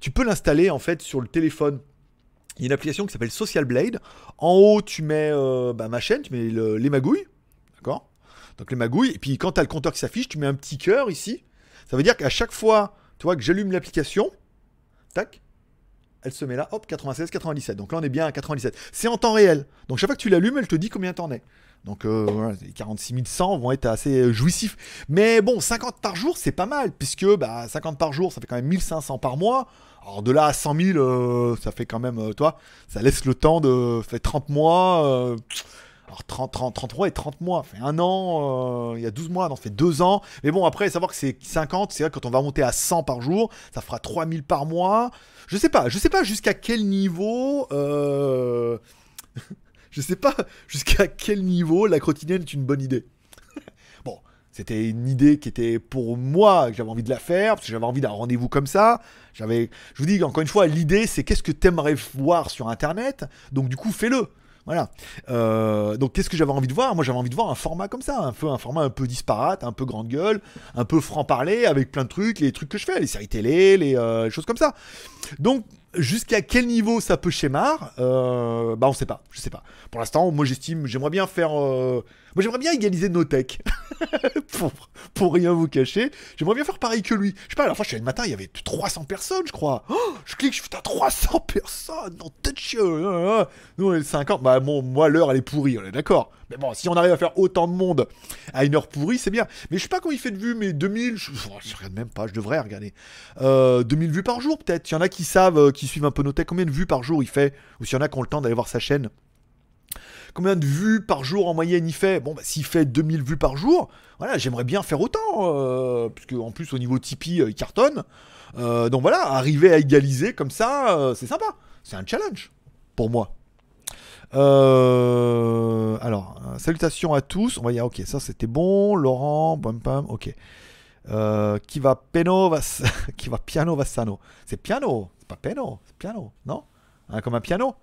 Tu peux l'installer en fait sur le téléphone. Il y a une application qui s'appelle Social Blade. En haut, tu mets euh, bah, ma chaîne, tu mets le- les magouilles. D'accord? Donc les magouilles. Et puis quand tu as le compteur qui s'affiche, tu mets un petit cœur ici. Ça veut dire qu'à chaque fois, tu vois, que j'allume l'application, tac, elle se met là, hop, 96, 97. Donc là, on est bien à 97. C'est en temps réel. Donc chaque fois que tu l'allumes, elle te dit combien t'en es. Donc euh, voilà, les 46 100 vont être assez euh, jouissifs. Mais bon, 50 par jour, c'est pas mal, puisque bah, 50 par jour, ça fait quand même 1500 par mois. Alors de là à 100 000, euh, ça fait quand même, toi, ça laisse le temps de... Ça fait 30 mois. Alors 30, 30, 33 et 30 mois, fait un an, euh, il y a 12 mois, non, fait 2 ans. Mais bon, après, savoir que c'est 50, c'est vrai quand on va monter à 100 par jour, ça fera 3000 par mois. Je sais pas, je sais pas jusqu'à quel niveau... euh, je sais pas jusqu'à quel niveau la quotidienne est une bonne idée. bon, c'était une idée qui était pour moi, que j'avais envie de la faire, parce que j'avais envie d'un rendez-vous comme ça. Je vous dis encore une fois, l'idée c'est qu'est-ce que t'aimerais voir sur Internet, donc du coup fais-le. Voilà. Euh, donc qu'est-ce que j'avais envie de voir? Moi j'avais envie de voir un format comme ça, un, peu, un format un peu disparate, un peu grande gueule, un peu franc-parler, avec plein de trucs, les trucs que je fais, les séries télé, les euh, choses comme ça. Donc Jusqu'à quel niveau ça peut schémar euh, Bah on sait pas, je sais pas. Pour l'instant, moi j'estime, j'aimerais bien faire... euh, Moi j'aimerais bien égaliser Notech. pour, pour rien vous cacher. J'aimerais bien faire pareil que lui. Je sais pas, la fois je suis allé le matin, il y avait 300 personnes je crois. Oh, je clique, je fais, t'as 300 personnes Non, touch euh, Nous on est le 50. Bah bon, moi l'heure elle est pourrie, on est d'accord. Mais bon, si on arrive à faire autant de monde à une heure pourrie, c'est bien. Mais je sais pas comment il fait de vues, mais 2000, je, je regarde même pas, je devrais regarder. Euh, 2000 vues par jour peut-être. Il y en a qui savent, euh, qui suivent un peu nos combien de vues par jour il fait? Ou s'il y en a qui ont le temps d'aller voir sa chaîne. Combien de vues par jour en moyenne il fait? Bon, bah, s'il fait 2000 vues par jour, voilà, j'aimerais bien faire autant. Euh, puisque en plus, au niveau Tipeee, euh, il cartonne. Euh, donc voilà, arriver à égaliser comme ça, c'est sympa. C'est un challenge pour moi. Euh, alors, euh, salutations à tous. On va dire, ok, ça c'était bon. Laurent, pam pam, ok. Euh, qui va s- qui va piano va sano. C'est piano, c'est pas peno, c'est piano, non? Hein, Comme un piano.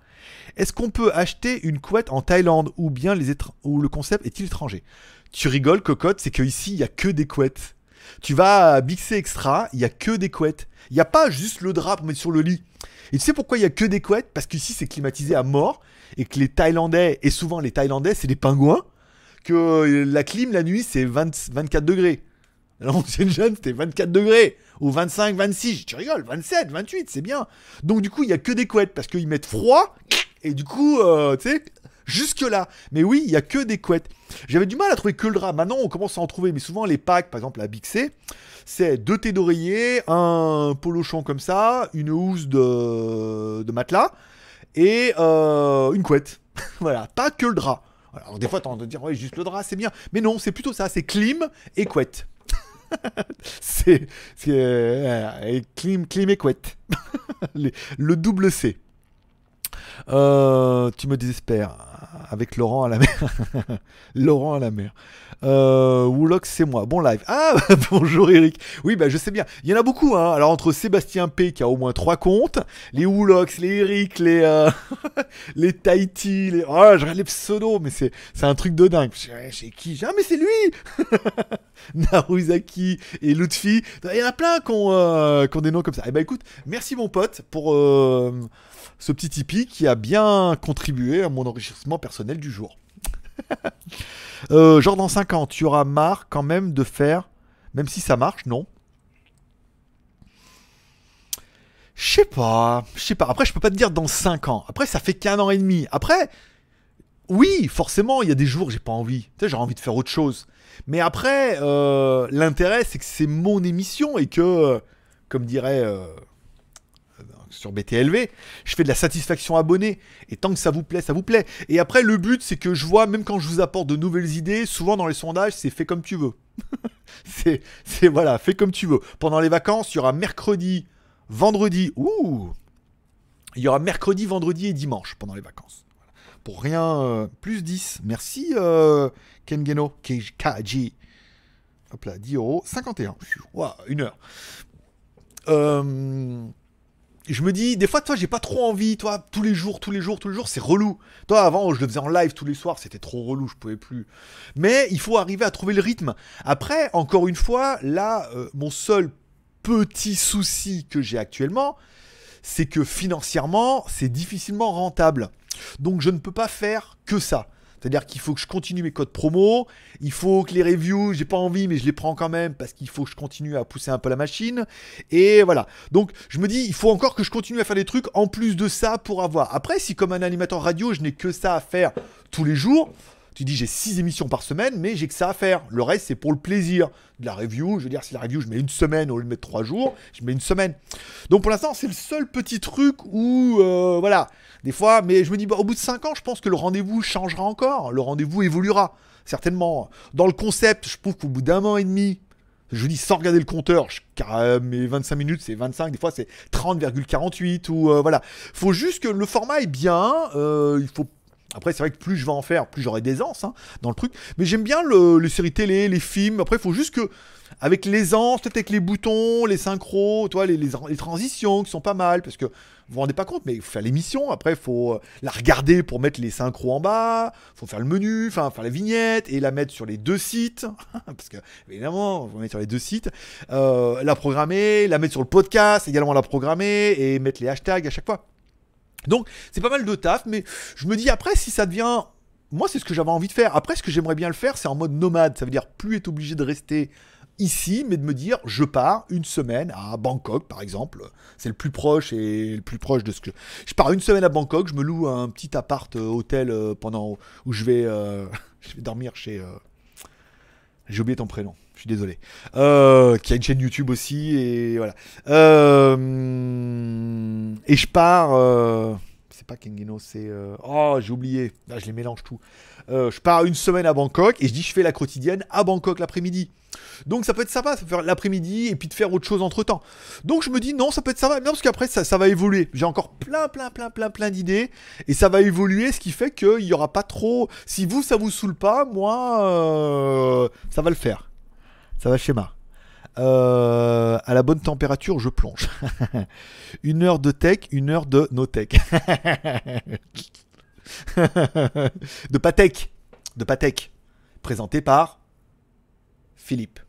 Est-ce qu'on peut acheter une couette en Thaïlande ou bien les ou le concept est-il étranger? Tu rigoles, cocotte, c'est qu'ici il y a que des couettes. Tu vas à Extra, il y a que des couettes. Il n'y a pas juste le drap pour mettre sur le lit. Et tu sais pourquoi il y a que des couettes? Parce qu'ici c'est climatisé à mort et que les Thaïlandais, et souvent les Thaïlandais c'est des pingouins, que euh, la clim la nuit c'est 20 24 degrés. L'ancienne jeune c'était 24 degrés, ou 25, 26, tu rigoles, 27, 28, c'est bien. Donc du coup il y a que des couettes parce qu'ils mettent froid, et du coup, euh, tu sais, jusque là. Mais oui, il y a que des couettes. J'avais du mal à trouver que le drap. Maintenant on commence à en trouver, mais souvent les packs, par exemple la Big C, c'est deux thés d'oreiller, un polochon comme ça, une housse de matelas et euh, une couette. voilà, pas que le drap. Alors des fois, t'as envie de dire, ouais, juste le drap, c'est bien. Mais non, c'est plutôt ça, c'est clim et couette. c'est euh, clim, clim et couette. Le double C. Euh, tu me désespères. Avec Laurent à la mer. Laurent à la mer. Euh, c'est moi. Bon live. Ah, bonjour Eric. Oui, bah je sais bien. Il y en a beaucoup. Hein. Alors entre Sébastien P qui a au moins trois comptes, les Woolocks, les Eric, les euh, les Tahiti, les. Oh, je les pseudos, mais c'est un truc de dingue. C'est qui? Ah, mais c'est lui Naruzaki et Lutfi. Il y en a plein qui ont, euh, qui ont des noms comme ça. Eh ben écoute, merci mon pote pour euh, ce petit Tipeee qui a bien contribué à mon enrichissement personnel du jour. Euh, genre dans 5 ans, tu auras marre quand même de faire, même si ça marche, non? Je sais pas, je sais pas. Après, je peux pas te dire dans 5 ans. Après, ça fait qu'un an et demi. Après, oui, forcément, il y a des jours j'ai pas envie. Tu sais, j'ai envie de faire autre chose. Mais après, euh, l'intérêt, c'est que c'est mon émission et que, comme dirait euh, sur BTLV, je fais de la satisfaction abonné. Et tant que ça vous plaît, ça vous plaît. Et après, le but, c'est que je vois, même quand je vous apporte de nouvelles idées, souvent dans les sondages, c'est fait comme tu veux. c'est, voilà, fais comme tu veux. Pendant les vacances, il y aura mercredi, vendredi, ouh, il y aura mercredi, vendredi et dimanche pendant les vacances. Pour rien, euh, plus 10. Merci euh, Kengeno, KJ. Hop là, 10 euros, 51. Ouah, une heure. Euh, je me dis, des fois, toi, j'ai pas trop envie, toi, tous les jours, tous les jours, tous les jours, c'est relou. Toi, avant, je le faisais en live tous les soirs, c'était trop relou, je pouvais plus. Mais il faut arriver à trouver le rythme. Après, encore une fois, là, euh, mon seul petit souci que j'ai actuellement, c'est que financièrement, c'est difficilement rentable. Donc, je ne peux pas faire que ça. C'est-à-dire qu'il faut que je continue mes codes promo, il faut que les reviews, j'ai pas envie, mais je les prends quand même parce qu'il faut que je continue à pousser un peu la machine. Et voilà. Donc je me dis, il faut encore que je continue à faire des trucs en plus de ça pour avoir. Après, si comme un animateur radio, je n'ai que ça à faire tous les jours, tu dis j'ai 6 émissions par semaine, mais j'ai que ça à faire. Le reste, c'est pour le plaisir. De la review, je veux dire, si la review, je mets une semaine au lieu de mettre 3 jours, je mets une semaine. Donc pour l'instant, c'est le seul petit truc où, euh, voilà, des fois, mais je me dis, bah, au bout de 5 ans, je pense que le rendez-vous changera encore. Le rendez-vous évoluera, certainement. Dans le concept, je trouve qu'au bout d'un an et demi, je dis sans regarder le compteur, je, car euh, mes 25 minutes c'est 25, des fois c'est 30,48 ou euh, voilà. Faut juste que le format est bien, il faut Après, c'est vrai que plus je vais en faire, plus j'aurai d'aisance hein, dans le truc. Mais j'aime bien le- les séries télé, les films. Après, il faut juste que, avec l'aisance, peut-être avec les boutons, les synchros, toi, les, les, transitions qui sont pas mal. Parce que vous vous rendez pas compte, mais il faut faire l'émission. Après, il faut euh, la regarder pour mettre les synchros en bas. Faut faire le menu, enfin, faire la vignette et la mettre sur les deux sites. parce que, évidemment, faut mettre sur les deux sites. Euh, la programmer, la mettre sur le podcast, également la programmer et mettre les hashtags à chaque fois. Donc, c'est pas mal de taf, mais je me dis après, si ça devient. Moi, c'est ce que j'avais envie de faire. Après, ce que j'aimerais bien le faire, c'est en mode nomade. Ça veut dire plus être obligé de rester ici, mais de me dire, je pars une semaine à Bangkok, par exemple. C'est le plus proche et le plus proche de ce que. Je pars une semaine à Bangkok, je me loue un petit appart euh, hôtel euh, pendant où je vais, euh, je vais dormir chez. J'ai oublié ton prénom. Je suis désolé. Euh, qui a une chaîne YouTube aussi et voilà. Euh, et je pars. euh, c'est pas Kengeno, c'est. oh, j'ai oublié. Là, je les mélange tout. Je pars une semaine à Bangkok et je dis je fais la quotidienne à Bangkok l'après-midi. Donc ça peut être sympa, ça peut faire l'après-midi et puis de faire autre chose entre temps. Donc je me dis non, ça peut être sympa, non parce qu'après ça, va évoluer. J'ai encore plein, plein, plein, plein, plein d'idées et ça va évoluer, ce qui fait qu'il y aura pas trop. Si vous ça vous saoule pas, moi ça va le faire. Ça va schéma. Euh, à la bonne température, je plonge. une heure de tech, une heure de no tech. de Patek. De Patek. Présenté par Philippe.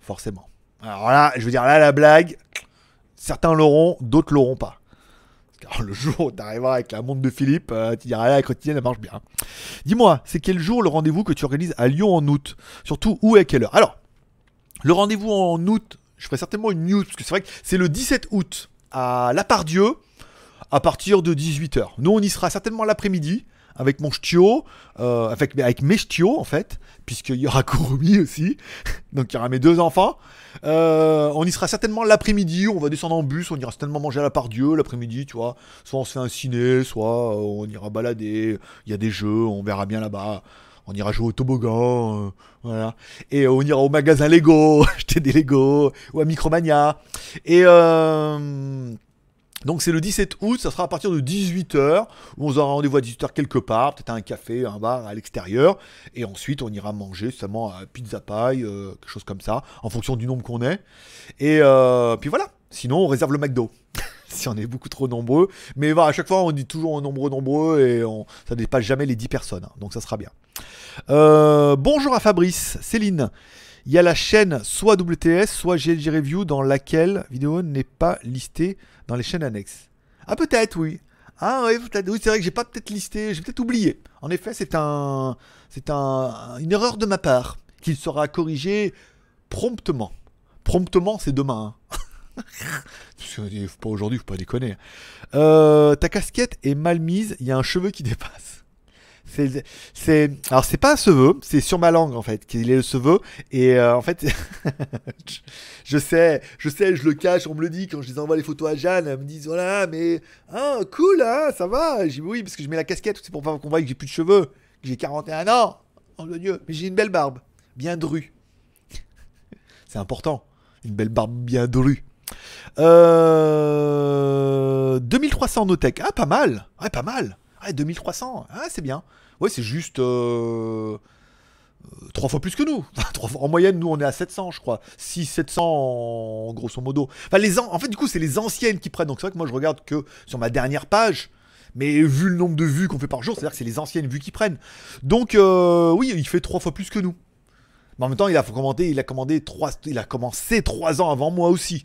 Forcément. Alors là, je veux dire, là, la blague, certains l'auront, d'autres l'auront pas. Le jour où tu arriveras avec la montre de Philippe, euh, tu diras, là, la quotidienne, elle marche bien. Dis-moi, c'est quel jour le rendez-vous que tu organises à Lyon en août? Surtout, où et à quelle heure? Alors, le rendez-vous en août, je ferai certainement une news, parce que c'est vrai que c'est le 17 août à La Pardieu, à partir de 18h. Nous, on y sera certainement l'après-midi, avec mon ch'tio, euh, avec, mes ch'tios, en fait, puisqu'il y aura Kurumi aussi, donc il y aura mes deux enfants. Euh, on y sera certainement l'après-midi, on va descendre en bus, on ira certainement manger à La Pardieu l'après-midi, tu vois. Soit on se fait un ciné, soit euh, on ira balader, il y a des jeux, on verra bien là-bas. On ira jouer au toboggan, euh, voilà. Et euh, on ira au magasin Lego, acheter des Lego, ou à Micromania. Et euh, donc c'est le 17 août, ça sera à partir de 18h, où on aura rendez-vous à 18h quelque part, peut-être à un café, un bar à l'extérieur. Et ensuite on ira manger seulement à Pizza euh, quelque chose comme ça, en fonction du nombre qu'on est. Et puis voilà, sinon on réserve le McDo. si on est beaucoup trop nombreux. Mais voilà, à chaque fois on dit toujours nombreux, nombreux, et on, ça dépasse jamais les 10 personnes. hein. donc ça sera bien. Euh, bonjour à Fabrice, Céline. Il y a la chaîne soit WTS, soit GLG Review dans laquelle vidéo n'est pas listée dans les chaînes annexes. Ah peut-être oui. Ah oui, c'est vrai que j'ai pas peut-être listé, j'ai peut-être oublié. En effet, c'est un, c'est un, une erreur de ma part qu'il sera corrigée promptement. Promptement, c'est demain. hein. Faut pas aujourd'hui, faut pas déconner. Euh, ta casquette est mal mise, il y a un cheveu qui dépasse. C'est, c'est, alors c'est pas un cheveu, c'est sur ma langue en fait qu'il est le cheveu et euh, en fait, je- sais, je sais, je le cache, on me le dit quand je les envoie les photos à Jeanne, elle me dit voilà mais ah cool hein, ça va, j'ai oui parce que je mets la casquette, c'est pour qu'on voit que j'ai plus de cheveux, que j'ai 41 ans, oh mon dieu, mais j'ai une belle barbe, bien drue, c'est important, une belle barbe bien drue. Euh, 2300 Notech. Ah, pas mal. Ouais, pas mal. Ouais, 2300. Ah, c'est bien. Ouais, c'est juste euh, trois fois plus que nous. En moyenne, nous, on est à 700, je crois. 6, 700 en, grosso modo. Enfin, les en fait, du coup, c'est les anciennes qui prennent. Donc, c'est vrai que moi, je regarde que sur ma dernière page. Mais vu le nombre de vues qu'on fait par jour, c'est-à-dire que c'est les anciennes vues qui prennent. Donc, euh, oui, il fait trois fois plus que nous. Mais en même temps, il a commandé, il a commandé trois, il a commencé trois ans avant moi aussi.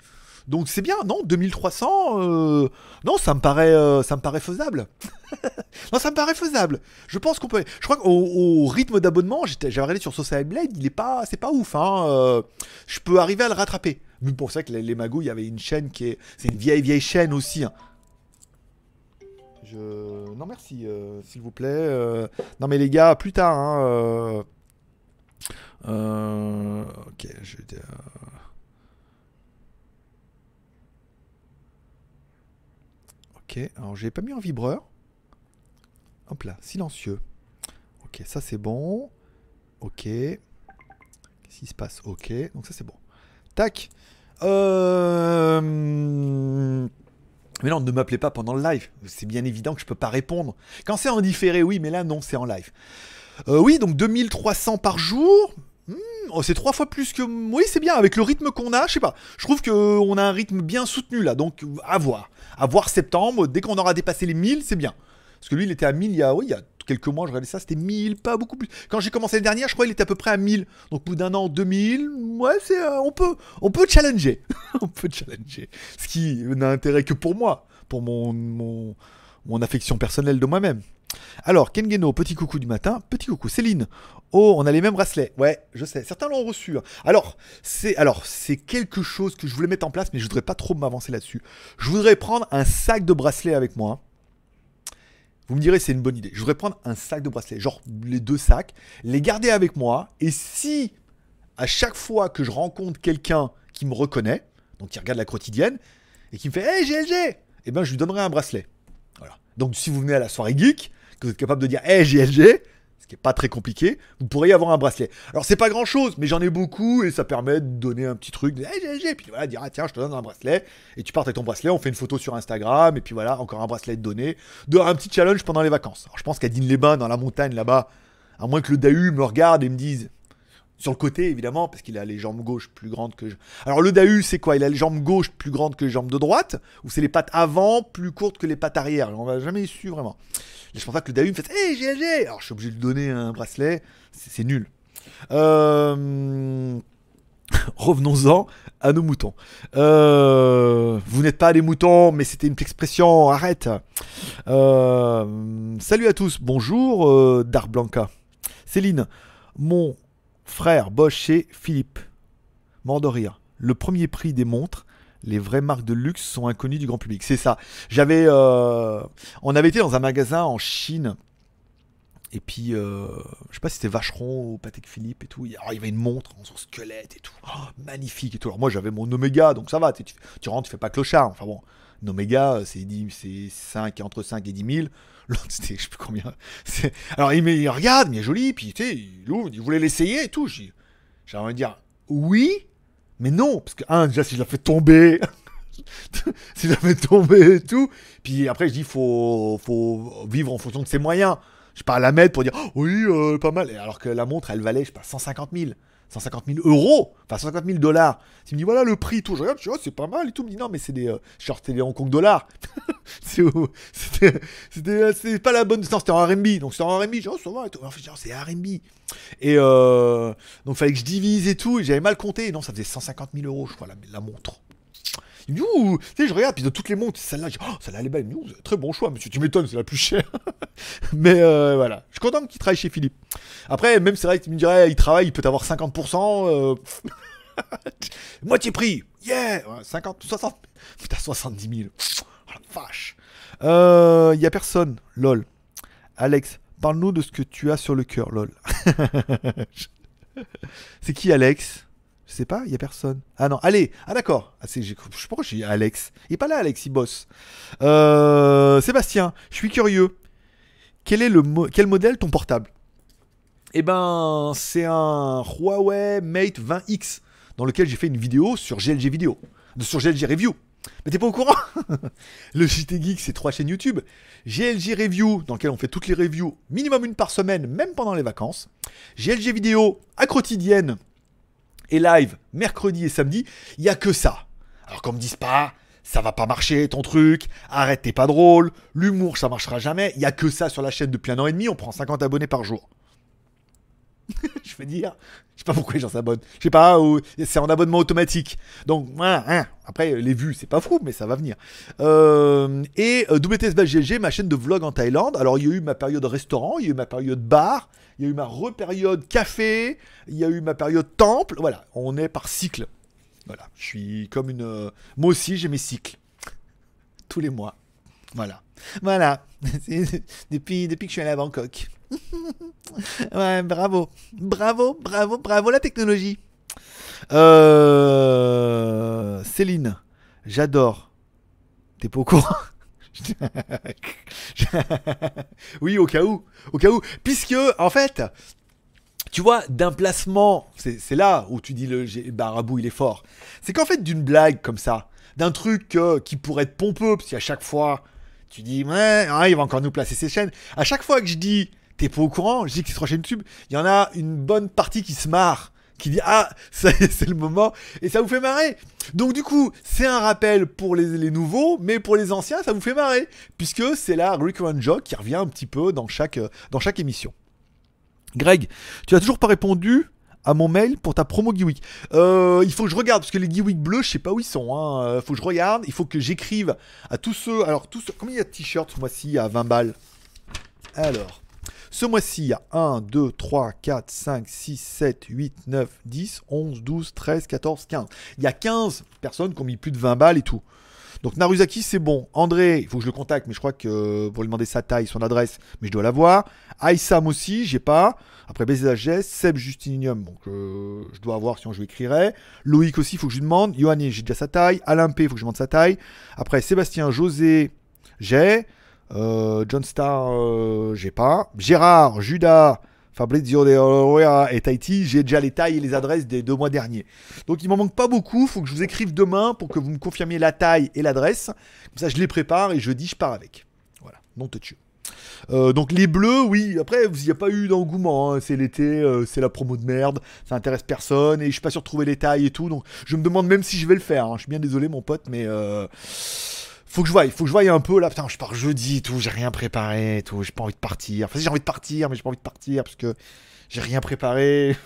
Donc c'est bien, non 2300, euh, non, ça me paraît, euh, ça me paraît faisable. non, ça me paraît faisable. Je pense qu'on peut. Je crois qu'au au rythme d'abonnement, j'avais regardé sur Social Blade, il est pas, c'est pas ouf. Hein, euh, je peux arriver à le rattraper. Mais pour ça que les, les magouilles, il y avait une chaîne qui est, c'est une vieille vieille chaîne aussi. hein. Non merci, s'il vous plaît. Non mais les gars, plus tard. Hein, Ok, je. Ok, alors j'ai pas mis en vibreur. Hop là, silencieux. Ok, ça c'est bon. Ok. Qu'est-ce qui se passe? Ok, donc ça c'est bon. Tac. Euh... Mais non, ne m'appelez pas pendant le live. C'est bien évident que je peux pas répondre. Quand c'est en différé, oui, mais là, non, c'est en live. Euh, oui, donc 2300 par jour. Oh, c'est trois fois plus que. Oui, c'est bien. Avec le rythme qu'on a, je sais pas. Je trouve qu'on a un rythme bien soutenu là. Donc, à voir. À voir septembre. Dès qu'on aura dépassé les 1000, c'est bien. Parce que lui, il était à 1000 il y a, quelques mois, je regardais ça, c'était 1000, pas beaucoup plus. Quand j'ai commencé l'année dernière, je crois qu'il était à peu près à 1000. Donc, au bout d'un an, 2000, ouais, euh, on, peut, on peut challenger. on peut challenger. Ce qui n'a intérêt que pour moi, pour mon, mon, mon affection personnelle de moi-même. Alors, Kengeno, petit coucou du matin. Petit coucou, Céline. Oh, on a les mêmes bracelets. Ouais, je sais. Certains l'ont reçu. hein. Alors, c'est alors c'est quelque chose que je voulais mettre en place, mais je voudrais pas trop m'avancer là-dessus. Je voudrais prendre un sac de bracelets avec moi. Vous me direz, c'est une bonne idée. Je voudrais prendre un sac de bracelets, genre les deux sacs, les garder avec moi. Et si à chaque fois que je rencontre quelqu'un qui me reconnaît, donc qui regarde la quotidienne, et qui me fait Hey GLG Eh ben, je lui donnerai un bracelet. Voilà. Donc, si vous venez à la soirée geek, que vous êtes capable de dire Hey GLG, ce qui est pas très compliqué, vous pourriez avoir un bracelet. Alors, c'est pas grand chose, mais j'en ai beaucoup et ça permet de donner un petit truc, de Hey puis voilà, dire Ah tiens, je te donne un bracelet, et tu pars avec ton bracelet, on fait une photo sur Instagram, et puis voilà, encore un bracelet de donner, de un petit challenge pendant les vacances. Alors, je pense qu'à Digne-les-Bains, dans la montagne là-bas, à moins que le Dahu me regarde et me dise sur le côté évidemment parce qu'il a les jambes gauches plus grandes que alors le Dahu c'est quoi? Il a les jambes gauches plus grandes que les jambes de droite? Ou c'est les pattes avant plus courtes que les pattes arrière? On va jamais su vraiment. Je pense pas que le Dahu me fasse hey GLG alors je suis obligé de lui donner un bracelet. C'est nul. Euh, revenons-en à nos moutons. Euh, vous n'êtes pas des moutons mais c'était une expression. Arrête. Euh, salut à tous. Bonjour euh, Dark Blanca Céline mon frère bosse chez Philippe. Rire. Le premier prix des montres, les vraies marques de luxe sont inconnues du grand public. C'est ça. J'avais, euh, on avait été dans un magasin en Chine. Et puis, euh, je sais pas si c'était Vacheron ou Patek Philippe et tout. Il y avait une montre en son squelette et tout. Oh, magnifique et tout. Alors, moi, j'avais mon Omega, donc ça va. Tu, rentres, tu fais pas clochard. Enfin bon, Omega, c'est 10 c'est 5, entre 5 et 10 000. C'était je sais plus combien. Alors, il, me- il regarde, mais il est joli. Puis, il ouvre, il voulait l'essayer et tout. J'ai envie de dire oui, mais non. Parce que, un, déjà, si je la fais tomber. si je la fais tomber et tout. Puis après, je dis, faut, faut vivre en fonction de ses moyens. Je pas à la mettre pour dire, oh, oui, euh, pas mal. Alors que la montre, elle valait, je sais pas, 150 000. 150 000 euros, enfin 150 000 dollars. Il me dit voilà le prix, tout. Je regarde, je dis oh, c'est pas mal et tout. Il me dit non, mais c'est des, euh, genre, c'est des Hong Kong dollars. C'était, c'était, c'était pas la bonne. Non, c'était en RMB. Donc c'était en RMB. Je dis oh, ça va et tout. En oh, c'est RMB. Et euh, donc fallait que je divise et tout. Et j'avais mal compté. Et non, ça faisait 150 000 euros, je crois, la montre. Tu sais, je regarde, puis de toutes les montres, celle-là, je dis, oh, celle-là, elle est belle. Très bon choix, monsieur, tu m'étonnes, c'est la plus chère. Mais euh, voilà, je suis content qu'il travaille chez Philippe. Après, même c'est vrai qu'il me dirait, il travaille, il peut avoir 50%. euh, Moitié prix, yeah, Ouais, 50, 60, putain, 70 000. Oh la vache. Euh, Il y a personne, lol. Alex, parle-nous de ce que tu as sur le cœur, lol. c'est qui Alex? Je sais pas, il y a personne. Ah non, allez, ah d'accord. Ah, je pas pourquoi j'ai Alex. Il est pas là, Alex, il bosse. Euh, Sébastien, je suis curieux. Quel est le modèle ton portable? Eh ben, c'est un Huawei Mate 20X dans lequel j'ai fait une vidéo sur GLG vidéo, sur GLG review. Mais t'es pas au courant? Le JT Geek, c'est trois chaînes YouTube. GLG Review, dans lequel on fait toutes les reviews, minimum une par semaine, même pendant les vacances. GLG Vidéo, à quotidienne, et live, mercredi et samedi. Il y a que ça. Alors qu'on me dise pas, ça va pas marcher ton truc, arrête, t'es pas drôle, l'humour, ça marchera jamais. Il y a que ça sur la chaîne depuis un an et demi, on prend 50 abonnés par jour. je veux dire, je sais pas pourquoi les gens s'abonnent. Je sais pas, c'est en abonnement automatique. Donc, hein. après, les vues, c'est pas fou, mais ça va venir. Euh, et euh, WTS ma chaîne de vlog en Thaïlande. Alors, il y a eu ma période restaurant, il y a eu ma période bar, il y a eu ma repériode café, il y a eu ma période temple. Voilà, on est par cycle. Voilà, je suis comme une. euh, Moi aussi, j'ai mes cycles. Tous les mois. Voilà. Voilà. Depuis, depuis que je suis allé à Bangkok. ouais, bravo. Bravo, bravo, bravo la technologie. Euh... Céline, j'adore. T'es pas au courant? Oui, au cas où. Au cas où. Puisque, en fait, tu vois, d'un placement, c'est c'est là où tu dis le Barabou, il est fort. C'est qu'en fait, d'une blague comme ça, d'un truc euh, qui pourrait être pompeux, parce qu'à chaque fois, tu dis, ouais, ah, il va encore nous placer ses chaînes. À chaque fois que je dis, t'es pas au courant, je dis qu'il sera chaîne YouTube, il y en a une bonne partie qui se marre, qui dit, ah, c'est le moment, et ça vous fait marrer. Donc du coup, c'est un rappel pour les, nouveaux, mais pour les anciens, ça vous fait marrer, puisque c'est la recurrent joke qui revient un petit peu dans chaque, euh, dans chaque émission. Greg, tu as toujours pas répondu à mon mail pour ta promo Geeweek. Euh, il faut que je regarde parce que les Geeweek bleus, je sais pas où ils sont. Hein. Euh, faut que je regarde. Il faut que j'écrive à tous ceux. Alors, tous ceux. Combien il y a de t-shirts ce mois-ci à 20 balles? Alors, ce mois-ci, il y a 1, 2, 3, 4, 5, 6, 7, 8, 9, 10, 11, 12, 13, 14, 15. Il y a 15 personnes qui ont mis plus de 20 balles et tout. Donc Naruzaki, c'est bon. André, il faut que je le contacte, mais je crois que euh, pour lui demander sa taille, son adresse, mais je dois l'avoir. Aïsam aussi, j'ai pas. Après BZHS, Seb Justinium, donc je dois avoir sinon je lui écrirai. Loïc aussi, il faut que je lui demande. Johan, j'ai déjà sa taille. Alain P, il faut que je demande sa taille. Après Sébastien, José, j'ai. Euh, John Star, euh, j'ai pas. Gérard, Judas, Fabrizio de Oroya et Tahiti, j'ai déjà les tailles et les adresses des deux mois derniers. Donc il m'en manque pas beaucoup, faut que je vous écrive demain pour que vous me confirmiez la taille et l'adresse. Comme ça je les prépare et jeudi je pars avec. Voilà, non te tue. Euh, donc les bleus, oui, après, il n'y a pas eu d'engouement, hein. c'est l'été, euh, c'est la promo de merde, ça intéresse personne, et je suis pas sûr de trouver les tailles et tout, donc je me demande même si je vais le faire, hein. je suis bien désolé mon pote, mais euh, faut que je voie, faut que je voie un peu, là, putain, je pars jeudi et tout, j'ai rien préparé et tout, j'ai pas envie de partir, enfin si j'ai envie de partir, mais j'ai pas envie de partir, parce que j'ai rien préparé.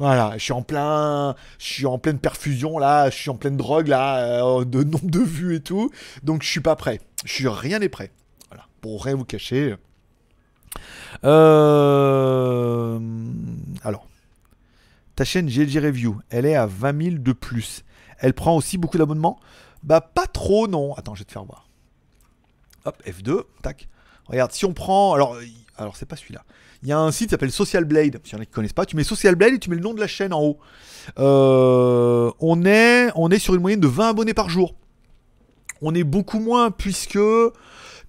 Voilà, je suis en plein, je suis en pleine perfusion là, je suis en pleine drogue là, euh, de nombre de vues et tout, donc je suis pas prêt. Je suis rien n'est prêt. Voilà, pour rien vous cacher. Euh... Alors, ta chaîne GLG Review, elle est à 20 000 de plus. Elle prend aussi beaucoup d'abonnements Bah pas trop non. Attends, je vais te faire voir. Hop, F2, tac. Regarde, si on prend, alors, alors c'est pas celui-là. Il y a un site qui s'appelle Social Blade. S'il y en a qui connaissent pas, tu mets Social Blade et tu mets le nom de la chaîne en haut. Euh, on, est, on est sur une moyenne de 20 abonnés par jour. On est beaucoup moins puisque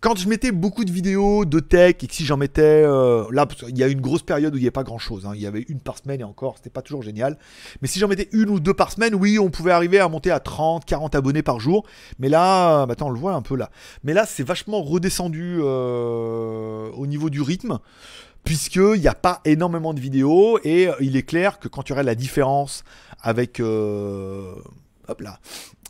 quand je mettais beaucoup de vidéos de tech et que si j'en mettais euh, là, qu'il y a une grosse période où il n'y avait pas grand chose. Il y avait une par semaine et encore, c'était pas toujours génial. Mais si j'en mettais une ou deux par semaine, oui, on pouvait arriver à monter à 30, 40 abonnés par jour. Mais là, bah, attends, on le voit un peu là. Mais là, c'est vachement redescendu euh, au niveau du rythme puisqu'il n'y a pas énormément de vidéos et euh, il est clair que quand tu aurais la différence avec euh, hop là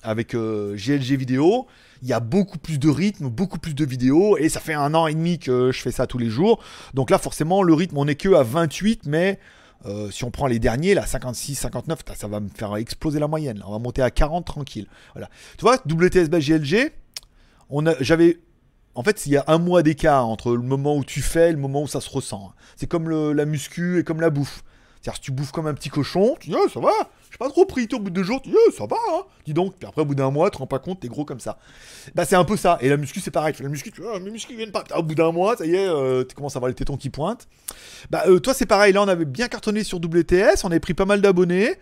avec euh, GLG vidéo il y a beaucoup plus de rythme, beaucoup plus de vidéos, et ça fait un an et demi que je fais ça tous les jours. Donc là, forcément, le rythme, on est que à 28, mais euh, si on prend les derniers, là, 56, 59, ça va me faire exploser la moyenne. On va monter à 40 tranquille. Voilà. Tu vois, WTSB GLG, j'avais en fait, il y a un mois d'écart entre le moment où tu fais et le moment où ça se ressent. C'est comme la muscu et comme la bouffe. C'est-à-dire, si tu bouffes comme un petit cochon, tu dis, Eh, ça va, j'ai pas trop pris, au bout de deux jours, tu dis, Eh, ça va, hein. dis donc. Puis après, au bout d'un mois, tu te rends pas compte, t'es gros comme ça. Bah, c'est un peu ça. Et la muscu, c'est pareil. Tu fais la muscu, tu dis, Ah, mes muscles viennent pas. Au bout d'un mois, ça y est, euh, tu commences à avoir les tétons qui pointent. Bah, euh, toi, c'est pareil. Là, on avait bien cartonné sur WTS, on avait pris pas mal d'abonnés.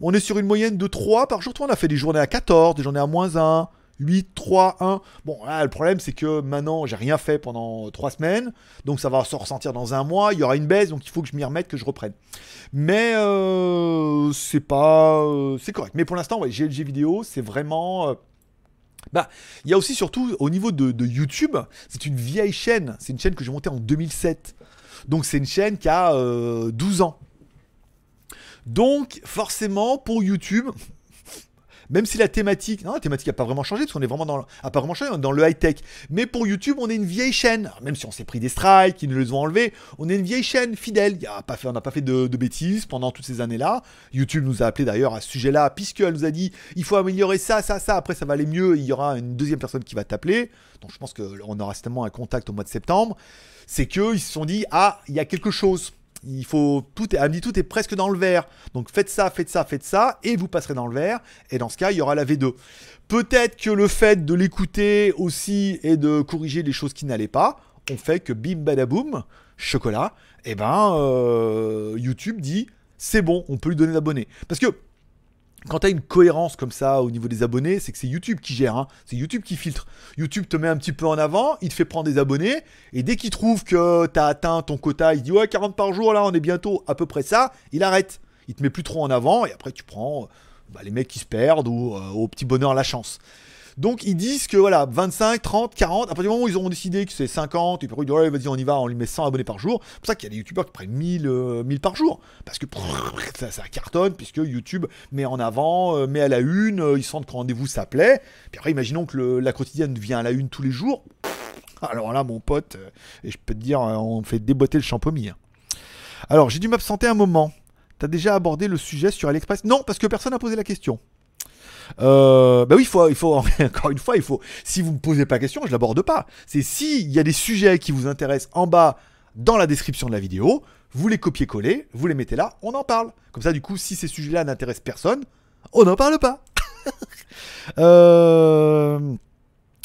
On est sur une moyenne de 3 par jour. Toi, on a fait des journées à 14, des journées à moins 1, 8, 3, 1. Bon, le problème, c'est que maintenant, j'ai rien fait pendant 3 semaines. Donc, ça va se ressentir dans un mois. Il y aura une baisse. Donc, il faut que je m'y remette, que je reprenne. Mais euh, c'est pas. euh, c'est correct. Mais pour l'instant, ouais, GLG vidéo, c'est vraiment. euh, bah, il y a aussi surtout au niveau de, YouTube, c'est une vieille chaîne. C'est une chaîne que j'ai montée en 2007. Donc c'est une chaîne qui a euh, 12 ans. Donc forcément pour YouTube, même si la thématique, non, la thématique n'a pas vraiment changé, parce qu'on est vraiment dans, dans le high tech. Mais pour YouTube, on est une vieille chaîne. Même si on s'est pris des strikes, ils nous les ont enlevés, on est une vieille chaîne fidèle. A pas fait, on n'a pas fait de, de bêtises pendant toutes ces années-là. YouTube nous a appelé d'ailleurs à ce sujet-là, puisqu'elle nous a dit, il faut améliorer ça, ça, ça. Après, ça va aller mieux. Il y aura une deuxième personne qui va t'appeler. Donc, je pense qu'on aura certainement un contact au mois de septembre. C'est qu'ils se sont dit, ah, il y a quelque chose. Il faut tout est, me dit tout est presque dans le vert. Donc faites ça, faites ça, faites ça, et vous passerez dans le vert. Et dans ce cas, il y aura la V2. Peut-être que le fait de l'écouter aussi et de corriger les choses qui n'allaient pas, on fait que bim badaboum, chocolat, et ben euh, YouTube dit c'est bon, on peut lui donner d'abonnés. Parce que quand tu as une cohérence comme ça au niveau des abonnés, c'est que c'est YouTube qui gère, hein. c'est YouTube qui filtre. YouTube te met un petit peu en avant, il te fait prendre des abonnés, et dès qu'il trouve que tu as atteint ton quota, il dit ouais 40 par jour, là on est bientôt à peu près ça, il arrête. Il te met plus trop en avant, et après tu prends bah, les mecs qui se perdent ou euh, au petit bonheur la chance. Donc ils disent que voilà, 25, 30, 40, à partir du moment où ils auront décidé que c'est 50, et puis ils disent ouais, vas-y on y va, on lui met 100 abonnés par jour. C'est pour ça qu'il y a des youtubeurs qui prennent 1000, euh, 1000 par jour. Parce que ça, cartonne, puisque YouTube met en avant, euh, met à la une, euh, ils sentent que rendez-vous ça plaît. Puis après imaginons que la quotidienne vient à la une tous les jours. Alors là mon pote, et je peux te dire, on fait déboîter le champomis. hein. Alors j'ai dû m'absenter un moment. T'as déjà abordé le sujet sur AliExpress? Non, parce que personne n'a posé la question. Euh, bah oui, faut, il faut, encore une fois, il faut. Si vous me posez pas question, je l'aborde pas. C'est s'il y a des sujets qui vous intéressent en bas dans la description de la vidéo, vous les copiez-collez, vous les mettez là, on en parle. Comme ça, du coup, si ces sujets-là n'intéressent personne, on n'en parle pas. euh...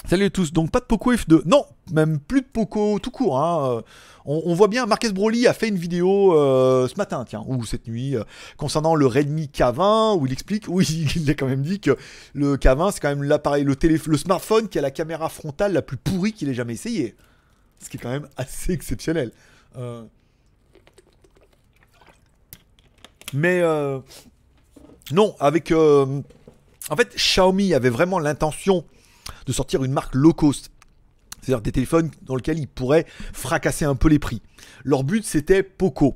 Salut à tous, donc pas de Poco F2. Non, même plus de Poco tout court. hein. Euh, On, voit bien, Marques Broly a fait une vidéo euh, ce matin, tiens, ou cette nuit, euh, concernant le Redmi K20, où il explique, oui, il a quand même dit que le K20, c'est quand même l'appareil, le, le smartphone qui a la caméra frontale la plus pourrie qu'il ait jamais essayé. Ce qui est quand même assez exceptionnel. Mais non, avec... En fait, Xiaomi avait vraiment l'intention de sortir une marque low cost. C'est-à-dire des téléphones dans lesquels ils pourraient fracasser un peu les prix. Leur but, c'était Poco.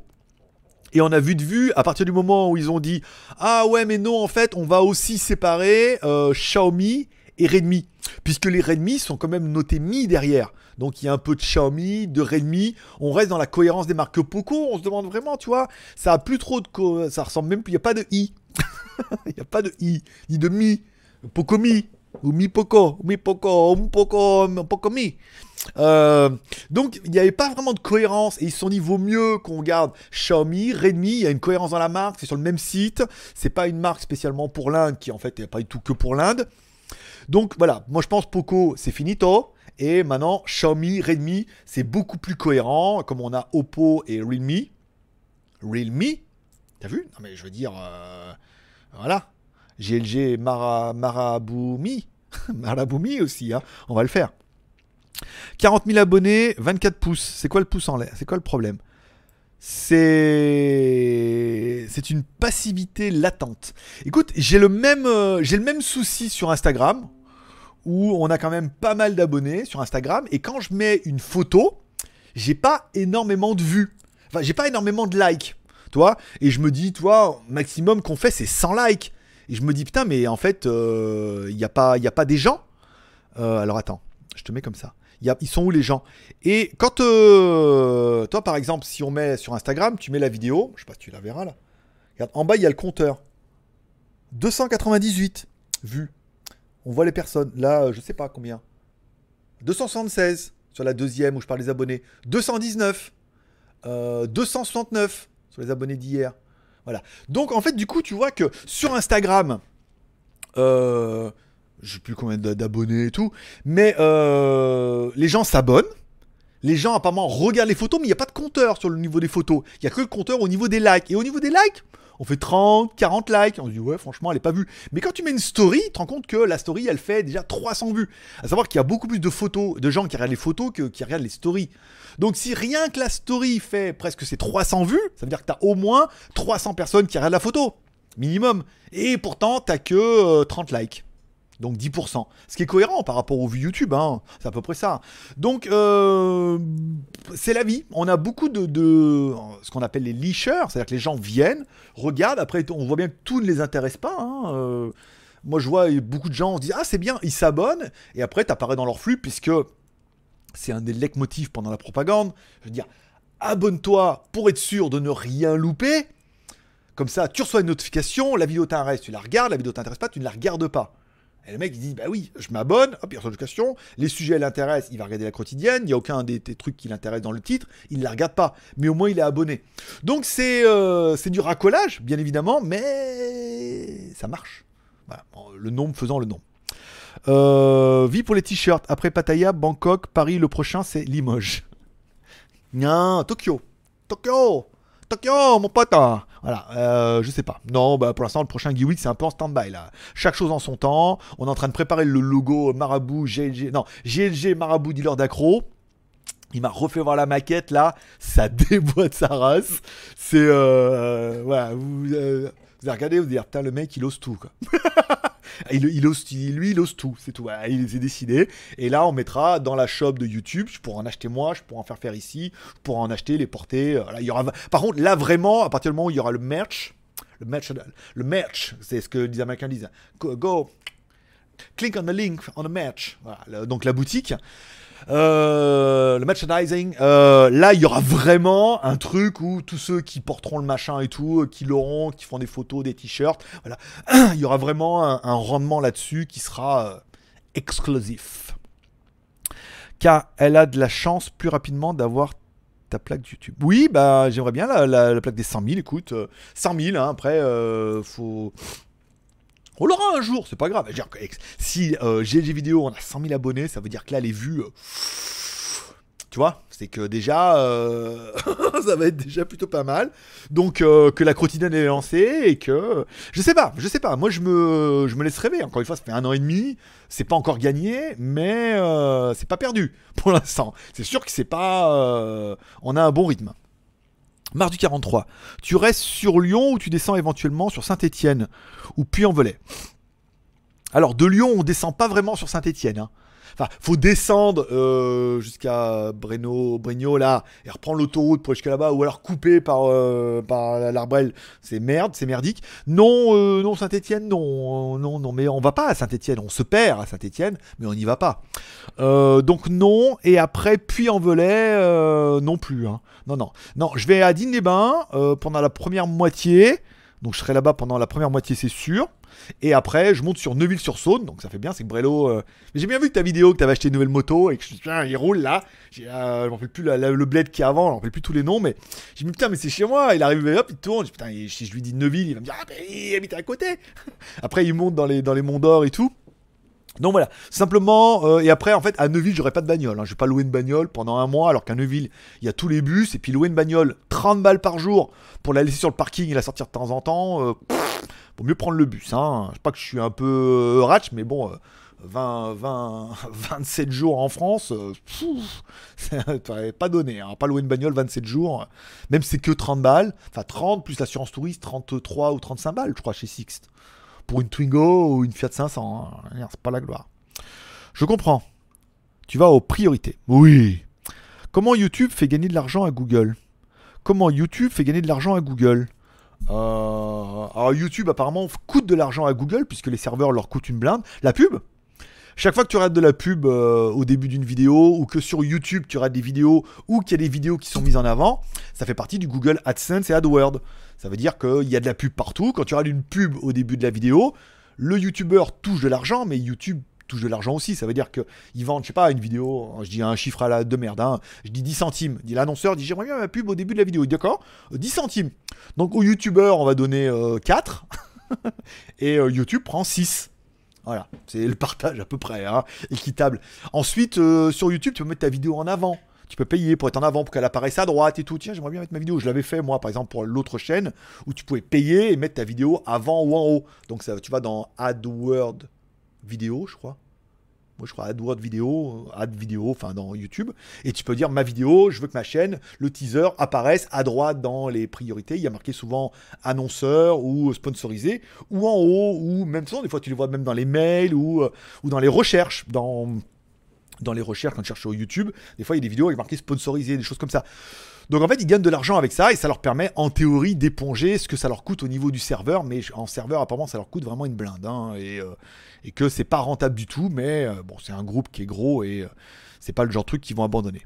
Et on a vu de vue, à partir du moment où ils ont dit Ah ouais, mais non, en fait, on va aussi séparer euh, Xiaomi et Redmi. Puisque les Redmi sont quand même notés Mi derrière. Donc il y a un peu de Xiaomi, de Redmi. On reste dans la cohérence des marques Poco. On se demande vraiment, tu vois, ça a plus trop de. ça ressemble même plus. Il n'y a pas de I. Il n'y a pas de I, ni de Mi. Poco Mi. Ou Mi Poco. Mi Poco. Mi Poco. Mi Poco Mi. Donc il n'y avait pas vraiment de cohérence et ils sont dit vaut mieux qu'on garde Xiaomi, Redmi, il y a une cohérence dans la marque, c'est sur le même site, c'est pas une marque spécialement pour l'Inde qui en fait n'est pas du tout que pour l'Inde. Donc voilà, moi je pense Poco c'est finito et maintenant Xiaomi, Redmi c'est beaucoup plus cohérent comme on a Oppo et Realme. Realme, t'as vu? Non mais je veux dire, euh, voilà, GLG Mara, Marabumi, Marabumi aussi, hein. on va le faire. 40 000 abonnés, 24 pouces. C'est quoi le pouce en l'air? C'est quoi le problème? C'est c'est une passivité latente. Écoute, j'ai le même euh, j'ai le même souci sur Instagram où on a quand même pas mal d'abonnés sur Instagram et quand je mets une photo, j'ai pas énormément de vues. Enfin, j'ai pas énormément de likes, toi. Et je me dis, toi, maximum qu'on fait, c'est 100 likes. Et je me dis, putain, mais en fait, il n'y a, pas- a pas des gens. Euh, alors attends, je te mets comme ça. Ils sont où les gens? Et quand, euh, toi, par exemple, si on met sur Instagram, tu mets la vidéo, je sais pas si tu la verras là. En bas, il y a le compteur. 298 vues. On voit les personnes. Là, euh, je sais pas combien. 276 sur la deuxième où je parle des abonnés. 219. Euh, 269 sur les abonnés d'hier. Voilà. Donc en fait, du coup, tu vois que sur Instagram, euh, je sais plus combien d'a- d'abonnés et tout, mais euh, les gens s'abonnent. Les gens apparemment regardent les photos, mais il n'y a pas de compteur sur le niveau des photos. Il n'y a que le compteur au niveau des likes. Et au niveau des likes, on fait 30, 40 likes. On se dit, ouais, franchement, elle n'est pas vue. Mais quand tu mets une story, tu te rends compte que la story, elle fait déjà 300 vues. À savoir qu'il y a beaucoup plus de photos, de gens qui regardent les photos que qui regardent les stories. Donc si rien que la story fait presque ces 300 vues, ça veut dire que tu as au moins 300 personnes qui regardent la photo. Minimum. Et pourtant, tu que euh, 30 likes. Donc 10%. Ce qui est cohérent par rapport aux vues YouTube, hein. c'est à peu près ça. Donc euh, c'est la vie. On a beaucoup de, ce qu'on appelle les leashers, c'est-à-dire que les gens viennent, regardent, après on voit bien que tout ne les intéresse pas. hein. Euh, moi je vois beaucoup de gens se dit ah c'est bien, ils s'abonnent, et après tu apparais dans leur flux puisque c'est un des leitmotifs pendant la propagande. Je veux dire, abonne-toi pour être sûr de ne rien louper. Comme ça, tu reçois une notification, la vidéo t'intéresse, tu la regardes, la vidéo t'intéresse pas, tu ne la regardes pas. Et le mec il dit bah oui, je m'abonne, hop, il reçoit les sujets l'intéressent, il va regarder la quotidienne, il n'y a aucun des, trucs qui l'intéresse dans le titre, il ne la regarde pas, mais au moins il est abonné. Donc c'est euh, du racolage, bien évidemment, mais ça marche. Le nombre faisant le nombre. Euh, vie pour les t-shirts. Après Pattaya, Bangkok, Paris, le prochain c'est Limoges. Non, Tokyo. Tokyo. Tokyo, mon pote. hein. Voilà, euh, je sais pas. Non, bah pour l'instant, le prochain Geek c'est un peu en stand-by là. Chaque chose en son temps. On est en train de préparer le logo Marabout GLG. Non, GLG Marabout dealer d'accro. Il m'a refait voir la maquette là, ça déboîte sa race. C'est euh, voilà, vous, euh, vous allez regarder, vous allez dire, putain, le mec, il ose tout, quoi. il, il ose, lui, il ose tout, c'est tout. Voilà, il s'est décidé. Et là, on mettra dans la shop de YouTube, je pourrais en acheter moi, je pourrais en faire faire ici, je pourrais en acheter, les porter. euh, il y aura... Par contre, là, vraiment, à partir du moment où il y aura le merch, le merch, le merch c'est ce que les Américains disent. Go, click on the link on the merch. Voilà, donc la boutique. Euh, le merchandising, euh, là il y aura vraiment un truc où tous ceux qui porteront le machin et tout, euh, qui l'auront, qui font des photos, des t-shirts, voilà, il y aura vraiment un, rendement là-dessus qui sera exclusif. Car elle a de la chance plus rapidement d'avoir ta plaque YouTube. Oui, bah j'aimerais bien la, la- la plaque des 100 000, écoute, euh, 100 000, hein, après, faut... On l'aura un jour, c'est pas grave. Si euh, GLG vidéo, on a 100 000 abonnés, ça veut dire que là, les vues, euh, tu vois, c'est que déjà, euh, ça va être déjà plutôt pas mal. Donc euh, que la quotidienne est lancée et que, je sais pas, je sais pas. Moi, je me, je me laisse rêver. Encore une fois, ça fait un an et demi, c'est pas encore gagné, mais euh, c'est pas perdu pour l'instant. C'est sûr que c'est pas, euh, on a un bon rythme. Mars du 43. Tu restes sur Lyon ou tu descends éventuellement sur Saint-Étienne ou Puy-en-Velay? Alors de Lyon, on descend pas vraiment sur Saint-Étienne. hein. Enfin, faut descendre euh, jusqu'à Breno, Brigno là et reprendre l'autoroute pour jusqu'à là-bas ou alors couper par euh, par. C'est merde, c'est merdique. Non, euh, non Saint-Étienne, non, euh, non, non. Mais on va pas à Saint-Étienne. On se perd à Saint-Étienne, mais on n'y va pas. Donc non. Et après Puy-en-Velay, euh, non plus. hein. Non, non, non. Je vais à Digne-les-Bains pendant la première moitié. Donc je serai là-bas pendant la première moitié, c'est sûr. Et après, je monte sur Neuville-sur-Saône, donc ça fait bien, c'est que Brello. euh, Mais j'ai bien vu que ta vidéo, que tu avais acheté une nouvelle moto et que je me Putain, il roule là. Euh, je m'en rappelle plus le bled qui est avant, je m'en rappelle plus tous les noms, mais j'ai dit putain, mais c'est chez moi. Il arrive, hop, il tourne. Dit, putain, si je lui dis Neuville, il va me dire, ah, ben il habite à côté. après, il monte dans les, dans monts d'or et tout. Donc voilà, simplement, euh, et après en fait à Neuville j'aurais pas de bagnole, hein. je vais pas louer une bagnole pendant un mois alors qu'à Neuville il y a tous les bus et puis louer une bagnole 30 balles par jour pour la laisser sur le parking et la sortir de temps en temps, vaut mieux prendre le bus. Hein. Je sais pas que je suis un peu euh, ratch mais bon, euh, 20, 20, 27 jours en France, euh, c'est pas donné, hein. pas louer une bagnole 27 jours, même c'est que 30 balles, enfin 30 plus l'assurance touriste 33 ou 35 balles je crois chez Sixt pour une Twingo ou une Fiat 500. hein. C'est pas la gloire. Je comprends. Tu vas aux priorités. Oui. Comment YouTube fait gagner de l'argent à Google? Comment YouTube fait gagner de l'argent à Google? Euh, Alors YouTube apparemment coûte de l'argent à Google puisque les serveurs leur coûtent une blinde. La pub? Chaque fois que tu regardes de la pub euh, au début d'une vidéo ou que sur YouTube tu regardes des vidéos ou qu'il y a des vidéos qui sont mises en avant, ça fait partie du Google AdSense et AdWords. Ça veut dire qu'il y a de la pub partout. Quand tu regardes une pub au début de la vidéo, le YouTuber touche de l'argent, mais YouTube touche de l'argent aussi. Ça veut dire qu'ils vendent, je sais pas, une vidéo, je dis un chiffre à la de merde, hein, je dis 10 centimes. Dit l'annonceur, dit j'aimerais bien ma pub au début de la vidéo. D'accord, euh, 10 centimes. Donc au YouTuber, on va donner euh, 4 et euh, YouTube prend 6. Voilà, c'est le partage à peu près, hein, équitable. Ensuite, euh, sur YouTube, tu peux mettre ta vidéo en avant. Tu peux payer pour être en avant, pour qu'elle apparaisse à droite et tout. Tiens, j'aimerais bien mettre ma vidéo. Je l'avais fait, moi, par exemple, pour l'autre chaîne, où tu pouvais payer et mettre ta vidéo avant ou en haut. Donc, ça, tu vas dans AdWord vidéo, je crois. Moi, je crois AdWord vidéo, Ad vidéo, enfin, dans YouTube. Et tu peux dire, ma vidéo, je veux que ma chaîne, le teaser, apparaisse à droite dans les priorités. Il y a marqué souvent annonceur ou sponsorisé, ou en haut, ou même souvent, des fois, tu les vois même dans les mails ou, euh, ou dans les recherches, dans dans les recherches, quand tu cherches sur YouTube, des fois il y a des vidéos avec marqué sponsorisé, des choses comme ça. Donc en fait, ils gagnent de l'argent avec ça et ça leur permet en théorie d'éponger ce que ça leur coûte au niveau du serveur. Mais en serveur, apparemment, ça leur coûte vraiment une blinde. hein, et, euh, et que c'est pas rentable du tout. Mais euh, bon, c'est un groupe qui est gros et euh, c'est pas le genre de truc qu'ils vont abandonner.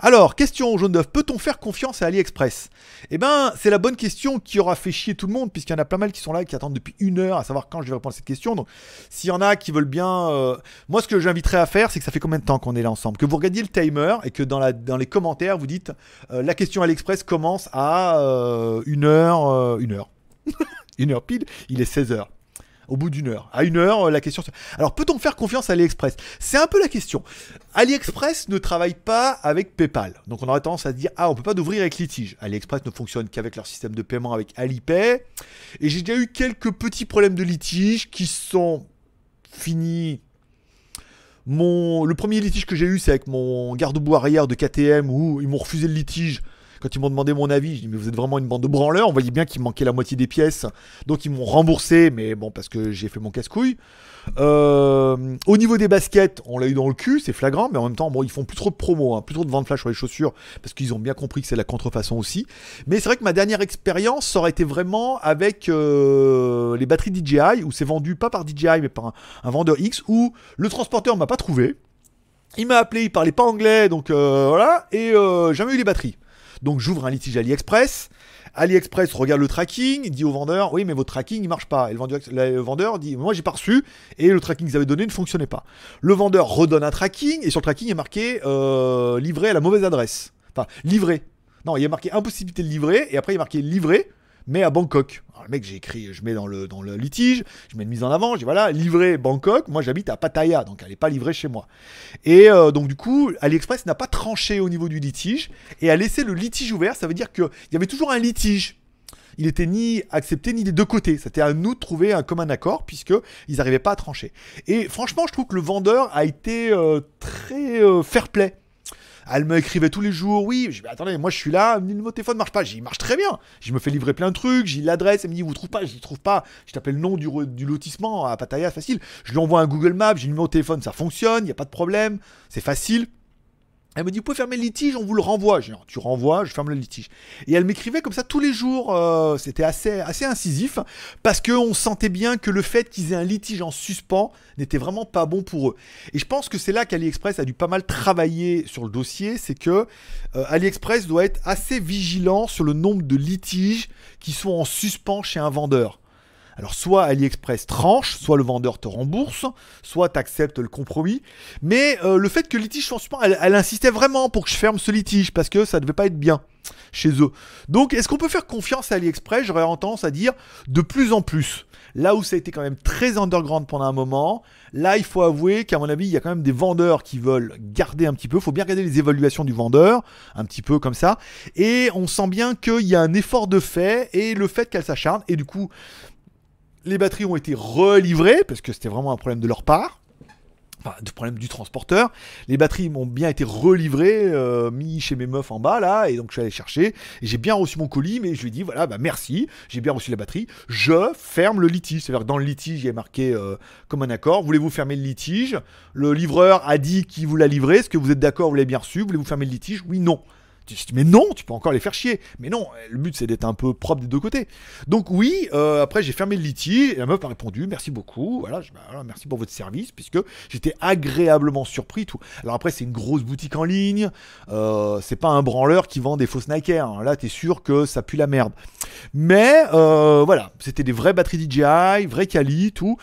Alors, question jaune d'œuf, peut-on faire confiance à AliExpress? Eh ben, c'est la bonne question qui aura fait chier tout le monde, puisqu'il y en a pas mal qui sont là, qui attendent depuis une heure à savoir quand je vais répondre à cette question. Donc, s'il y en a qui veulent bien... euh, Moi, ce que j'inviterais à faire, c'est que ça fait combien de temps qu'on est là ensemble? Que vous regardiez le timer et que dans, les commentaires, vous dites euh, la question AliExpress commence à euh, une heure... une heure. une heure pile, il est 16 heures. Au bout d'une heure. À une heure, euh, la question... Alors, peut-on faire confiance à AliExpress? C'est un peu la question. AliExpress ne travaille pas avec PayPal. Donc on aurait tendance à se dire ah on peut pas d'ouvrir avec litige. AliExpress ne fonctionne qu'avec leur système de paiement avec Alipay. Et j'ai déjà eu quelques petits problèmes de litige qui sont finis. Mon le premier litige que j'ai eu c'est avec mon garde-boue arrière de KTM où ils m'ont refusé le litige Quand ils m'ont demandé mon avis, je dis mais vous êtes vraiment une bande de branleurs. On voyait bien qu'il manquait la moitié des pièces, donc ils m'ont remboursé, mais bon parce que j'ai fait mon casse-couille. Euh, au niveau des baskets, on l'a eu dans le cul, c'est flagrant, mais en même temps, bon, ils font plus trop de promos, hein, plus trop de vente flash sur les chaussures, parce qu'ils ont bien compris que c'est la contrefaçon aussi. Mais c'est vrai que ma dernière expérience, ça aurait été vraiment avec euh, les batteries DJI, où c'est vendu pas par DJI, mais par un, un vendeur X, où le transporteur m'a pas trouvé. Il m'a appelé, il parlait pas anglais, donc euh, voilà, et euh, jamais eu les batteries. Donc j'ouvre un litige AliExpress. AliExpress regarde le tracking, dit au vendeur oui mais votre tracking il marche pas. Et le vendeur, dit moi j'ai pas reçu et le tracking que vous avez donné ne fonctionnait pas. Le vendeur redonne un tracking et sur le tracking il est marqué euh, livré à la mauvaise adresse. Enfin livré. Non il y a marqué impossibilité de livrer et après il est marqué livré mais à Bangkok. Alors, le mec, j'ai écrit, je mets dans le, litige, je mets une mise en avant, je dis voilà, livré Bangkok, moi j'habite à Pattaya, donc elle n'est pas livrée chez moi. Et euh, donc du coup, AliExpress n'a pas tranché au niveau du litige et a laissé le litige ouvert, ça veut dire qu'il y avait toujours un litige. Il était ni accepté ni des deux côtés. C'était à nous de trouver un commun accord puisque ils n'arrivaient pas à trancher. Et franchement, je trouve que le vendeur a été euh, très euh, fair play. Elle me écrivait tous les jours, oui, je dis, attendez, moi je suis là, mon téléphone marche pas, j'y marche très bien. Je me fais livrer plein de trucs, j'ai l'adresse, elle me dit, vous trouvez pas, je trouve pas, je t'appelle le nom du lotissement à Pattaya, facile. Je lui envoie un Google Maps, j'ai le numéro de téléphone, ça fonctionne, il n'y a pas de problème, c'est facile. Elle me dit, vous pouvez fermer le litige, on vous le renvoie. Je dis, tu renvoies, je ferme le litige. Et elle m'écrivait comme ça tous les jours. euh, C'était assez, assez incisif parce qu'on sentait bien que le fait qu'ils aient un litige en suspens n'était vraiment pas bon pour eux. Et je pense que c'est là qu'AliExpress a dû pas mal travailler sur le dossier. C'est que euh, AliExpress doit être assez vigilant sur le nombre de litiges qui sont en suspens chez un vendeur. Alors soit AliExpress tranche, soit le vendeur te rembourse, soit tu acceptes le compromis. Mais euh, le fait que litige soit elle insistait vraiment pour que je ferme ce litige parce que ça devait pas être bien chez eux. Donc est-ce qu'on peut faire confiance à AliExpress? J'aurais tendance à dire de plus en plus. Là où ça a été quand même très underground pendant un moment, là il faut avouer qu'à mon avis il y a quand même des vendeurs qui veulent garder un petit peu. Il faut bien regarder les évaluations du vendeur, un petit peu comme ça. Et on sent bien qu'il y a un effort de fait et le fait qu'elle s'acharne. Et du coup, les batteries ont été relivrées parce que c'était vraiment un problème de leur part. Enfin, du problème du transporteur. Les batteries m'ont bien été relivrées, euh, mis chez mes meufs en bas là, et donc je suis allé chercher. J'ai bien reçu mon colis, mais je lui ai dit voilà, bah merci, j'ai bien reçu la batterie. Je ferme le litige. C'est-à-dire que dans le litige, il y a marqué euh, comme un accord. Voulez-vous fermer le litige? Le livreur a dit qu'il vous l'a livré. Est-ce que vous êtes d'accord? Vous l'avez bien reçu? Voulez-vous fermer le litige? Oui, non. Mais non, tu peux encore les faire chier. Mais non, le but c'est d'être un peu propre des deux côtés. Donc oui, euh, après j'ai fermé le litige et la meuf a répondu merci beaucoup. Bah, voilà, merci pour votre service puisque j'étais agréablement surpris. Tout. Alors après c'est une grosse boutique en ligne. euh, c'est pas un branleur qui vend des fausses Nike. hein. Là t'es sûr que ça pue la merde. Mais euh, voilà, c'était des vraies batteries DJI, vrais quali, tout.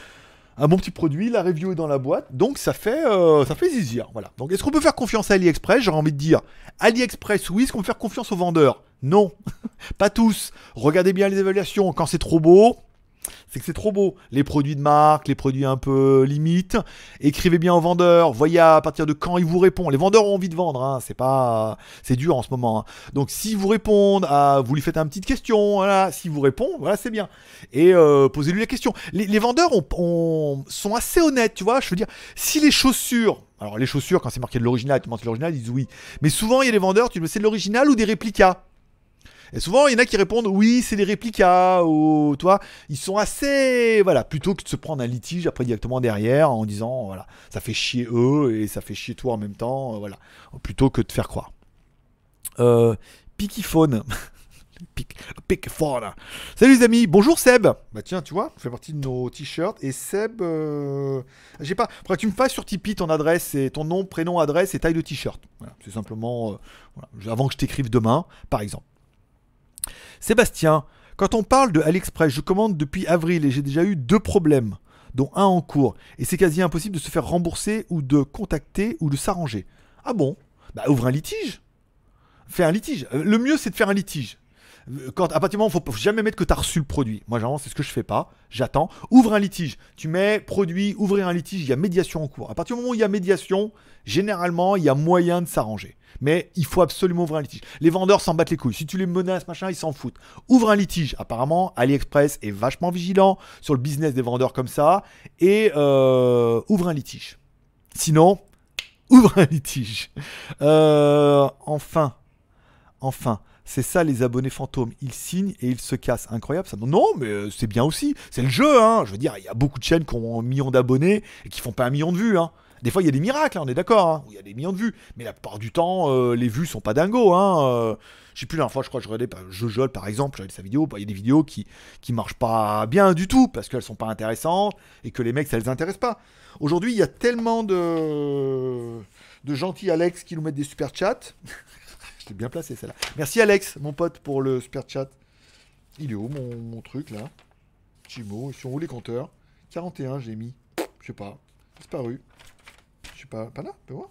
Un bon petit produit, la review est dans la boîte, donc ça fait, euh, ça fait zizir. Voilà. Donc est-ce qu'on peut faire confiance à AliExpress? J'aurais envie de dire AliExpress, oui. Est-ce qu'on peut faire confiance aux vendeurs? Non, pas tous. Regardez bien les évaluations. Quand c'est trop beau, c'est que c'est trop beau. Les produits de marque, les produits un peu limite. Écrivez bien aux vendeurs. Voyez à partir de quand ils vous répondent. Les vendeurs ont envie de vendre. Hein. C'est pas, c'est dur en ce moment. hein. Donc s'ils vous répondent, à, vous lui faites une petite question. Voilà. S'il vous répond, voilà, c'est bien. Et euh, posez-lui la question. Les, vendeurs ont- ont- sont assez honnêtes, tu vois. Je veux dire, si les chaussures alors les chaussures, quand c'est marqué de l'original, tu de l'original, ils disent oui. Mais souvent, il y a des vendeurs, tu dis c'est l'original ou des réplicas? Et souvent, il y en a qui répondent oui, c'est des réplicas, ou toi, ils sont assez, voilà, plutôt que de se prendre un litige après directement derrière en disant, voilà, ça fait chier eux et ça fait chier toi en même temps, euh, voilà, plutôt que de faire croire. Euh, Pikiphone. Salut les amis, bonjour Seb. Bah tiens, tu vois, ça fait partie de nos t-shirts. Et Seb, euh, j'ai pas. Faudrait que tu me fasses sur Tipeee ton adresse et ton nom, prénom, adresse et taille de t-shirt. C'est simplement euh, avant que je t'écrive demain, par exemple. Sébastien, quand on parle de AliExpress, je commande depuis avril et j'ai déjà eu deux problèmes, dont un en cours. Et c'est quasi impossible de se faire rembourser ou de contacter ou de s'arranger. Ah bon? Bah ouvre un litige. Fais un litige. Euh, Le mieux c'est de faire un litige. À partir du moment où il faut jamais mettre que tu as reçu le produit. Moi, généralement, c'est ce que je fais pas. J'attends. Ouvre un litige. Tu mets produit, ouvrir un litige, il y a médiation en cours. À partir du moment où il y a médiation, généralement, il y a moyen de s'arranger. Mais il faut absolument ouvrir un litige. Les vendeurs s'en battent les couilles. Si tu les menaces, machin, ils s'en foutent. Ouvre un litige. Apparemment, AliExpress est vachement vigilant sur le business des vendeurs comme ça. Et euh, ouvre un litige. Sinon, ouvre un litige. Euh, enfin. Enfin. C'est ça les abonnés fantômes. Ils signent et ils se cassent. Incroyable ça. Non, mais euh, c'est bien aussi. C'est le jeu, hein. Je veux dire, il y a beaucoup de chaînes qui ont un million d'abonnés et qui font pas un million de vues, hein. Des fois, il y a des miracles, hein, on est d'accord, hein, il y a des millions de vues. Mais la plupart du temps, euh, les vues sont pas dingos. Hein, euh. je sais plus, la dernière fois, je crois que je regardais bah, Jojol, par exemple, j'avais sa vidéo. bah, Il y a des vidéos qui, qui marchent pas bien du tout parce qu'elles sont pas intéressantes et que les mecs, ça les intéresse pas. Aujourd'hui, il y a tellement de, de gentils Alex qui nous mettent des super chats. bien placé, celle-là. Merci, Alex, mon pote, pour le super chat. Il est où mon, truc là? Chimo, ils sont où les compteurs 41, j'ai mis. Je sais pas. Disparu. Je sais pas. Pas là? Fais voir?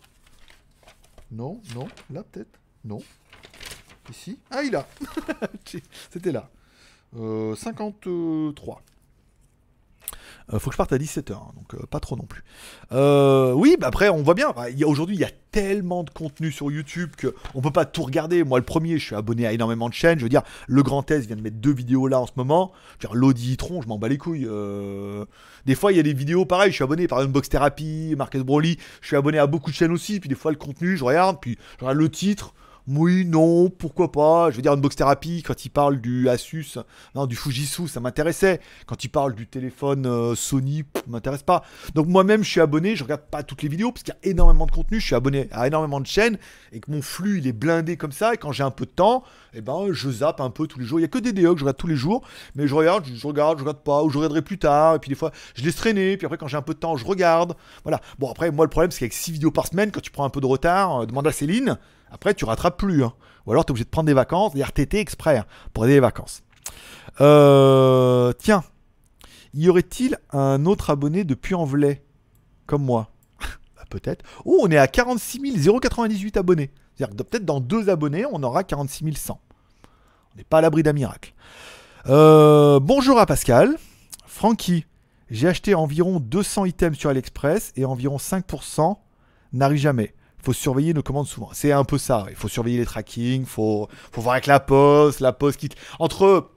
Non, non. Là peut-être? Non. Ici? Ah, il a. C'était là. Euh, 53. Euh, faut que je parte à 17h, donc euh, pas trop non plus. Euh, oui, bah après, on voit bien. Aujourd'hui, il y a tellement de contenu sur YouTube que on peut pas tout regarder. Moi, le premier, je suis abonné à énormément de chaînes. Je veux dire, le Grand S vient de mettre deux vidéos là en ce moment. Je veux je m'en bats les couilles. Des fois, il y a des vidéos pareil. Je suis abonné par une Box Therapy, Marcus Broly. Je suis abonné à beaucoup de chaînes aussi. Puis des fois, le contenu, je regarde. Puis je le titre. Oui, non, pourquoi pas. Je veux dire, Unbox Therapy, quand il parle du Asus, non, du Fujitsu, ça m'intéressait. Quand il parle du téléphone euh, Sony, pff, m'intéresse pas. Donc moi-même, je suis abonné, je regarde pas toutes les vidéos parce qu'il y a énormément de contenu. Je suis abonné à énormément de chaînes et que mon flux, il est blindé comme ça. Et quand j'ai un peu de temps, eh ben, je zappe un peu tous les jours. Il y a que des DE que je regarde tous les jours, mais je regarde, je, je regarde, je regarde pas, ou je regarderai plus tard. Et puis des fois, je laisse traîner. Puis après, quand j'ai un peu de temps, je regarde. Voilà. Bon, après, moi, le problème, c'est qu'avec 6 vidéos par semaine, quand tu prends un peu de retard, euh, demande à Céline. Après, tu rattrapes plus. hein. Ou alors, tu es obligé de prendre des vacances, des RTT exprès, hein, pour aider les vacances. Euh, tiens, y aurait-il un autre abonné de Puy-en-Velay Comme moi? Bah, Peut-être. Oh, on est à 46 098 abonnés. C'est-à-dire que peut-être dans deux abonnés, on aura 46 100. On n'est pas à l'abri d'un miracle. Euh, bonjour à Pascal. Francky, j'ai acheté environ 200 items sur AliExpress et environ 5% n'arrive jamais. Faut surveiller nos commandes souvent. C'est un peu ça. Il faut surveiller les trackings. Il faut, faut voir avec la poste. La poste qui. Entre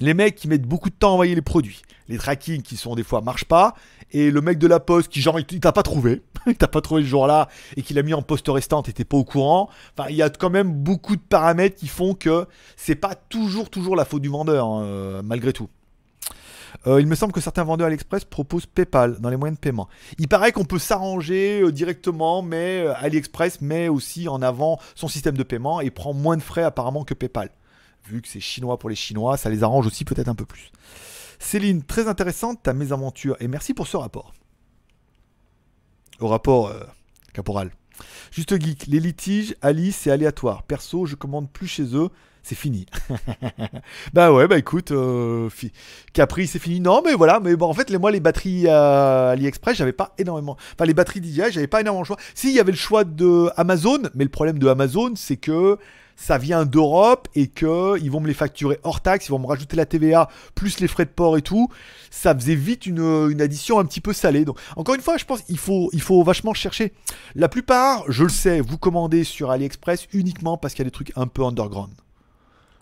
les mecs qui mettent beaucoup de temps à envoyer les produits, les trackings qui sont des fois marchent pas, et le mec de la poste qui genre il t'a pas trouvé, il t'a pas trouvé le jour-là et qui l'a mis en poste restante et t'es pas au courant. Enfin, il y a quand même beaucoup de paramètres qui font que c'est pas toujours toujours la faute du vendeur hein, euh, malgré tout. Euh, il me semble que certains vendeurs AliExpress proposent PayPal dans les moyens de paiement. Il paraît qu'on peut s'arranger euh, directement, mais euh, AliExpress met aussi en avant son système de paiement et prend moins de frais apparemment que PayPal. Vu que c'est chinois pour les Chinois, ça les arrange aussi peut-être un peu plus. Céline, très intéressante ta mésaventure et merci pour ce rapport. Au rapport, caporal. Juste geek, les litiges, Alice, c'est aléatoire. Perso, je commande plus chez eux, c'est fini. bah ouais, bah écoute, euh, Capri, c'est fini. Non, mais voilà, mais bon, en fait, moi, les batteries euh, AliExpress, j'avais pas énormément. Enfin, les batteries DJI, j'avais pas énormément de choix. Si, il y avait le choix de Amazon, mais le problème de Amazon, c'est que ça vient d'Europe et que ils vont me les facturer hors taxe, ils vont me rajouter la TVA plus les frais de port et tout. Ça faisait vite une, une addition un petit peu salée. Donc encore une fois, je pense qu'il faut il faut vachement chercher. La plupart, je le sais, vous commandez sur AliExpress uniquement parce qu'il y a des trucs un peu underground.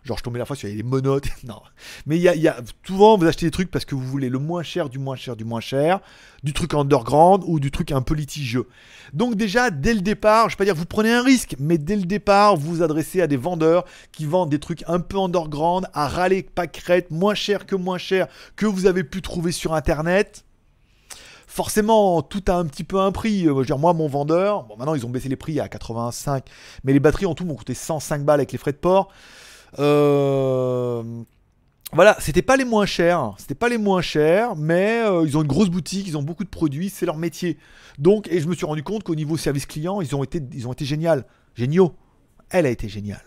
Genre, je tombais la fois sur les monotes. non. Mais il y a, y souvent, vous achetez des trucs parce que vous voulez le moins cher, du moins cher, du moins cher, du truc underground ou du truc un peu litigieux. Donc, déjà, dès le départ, je vais pas dire vous prenez un risque, mais dès le départ, vous vous adressez à des vendeurs qui vendent des trucs un peu underground, à râler pas crête, moins cher que moins cher, que vous avez pu trouver sur internet. Forcément, tout a un petit peu un prix. Euh, Je moi, mon vendeur, bon, maintenant ils ont baissé les prix à 85, mais les batteries en tout m'ont coûté 105 balles avec les frais de port. Euh, Voilà, c'était pas les moins chers, c'était pas les moins chers, mais euh, ils ont une grosse boutique, ils ont beaucoup de produits, c'est leur métier. Donc, et je me suis rendu compte qu'au niveau service client, ils ont été, ils ont été géniaux, géniaux. Elle a été géniale.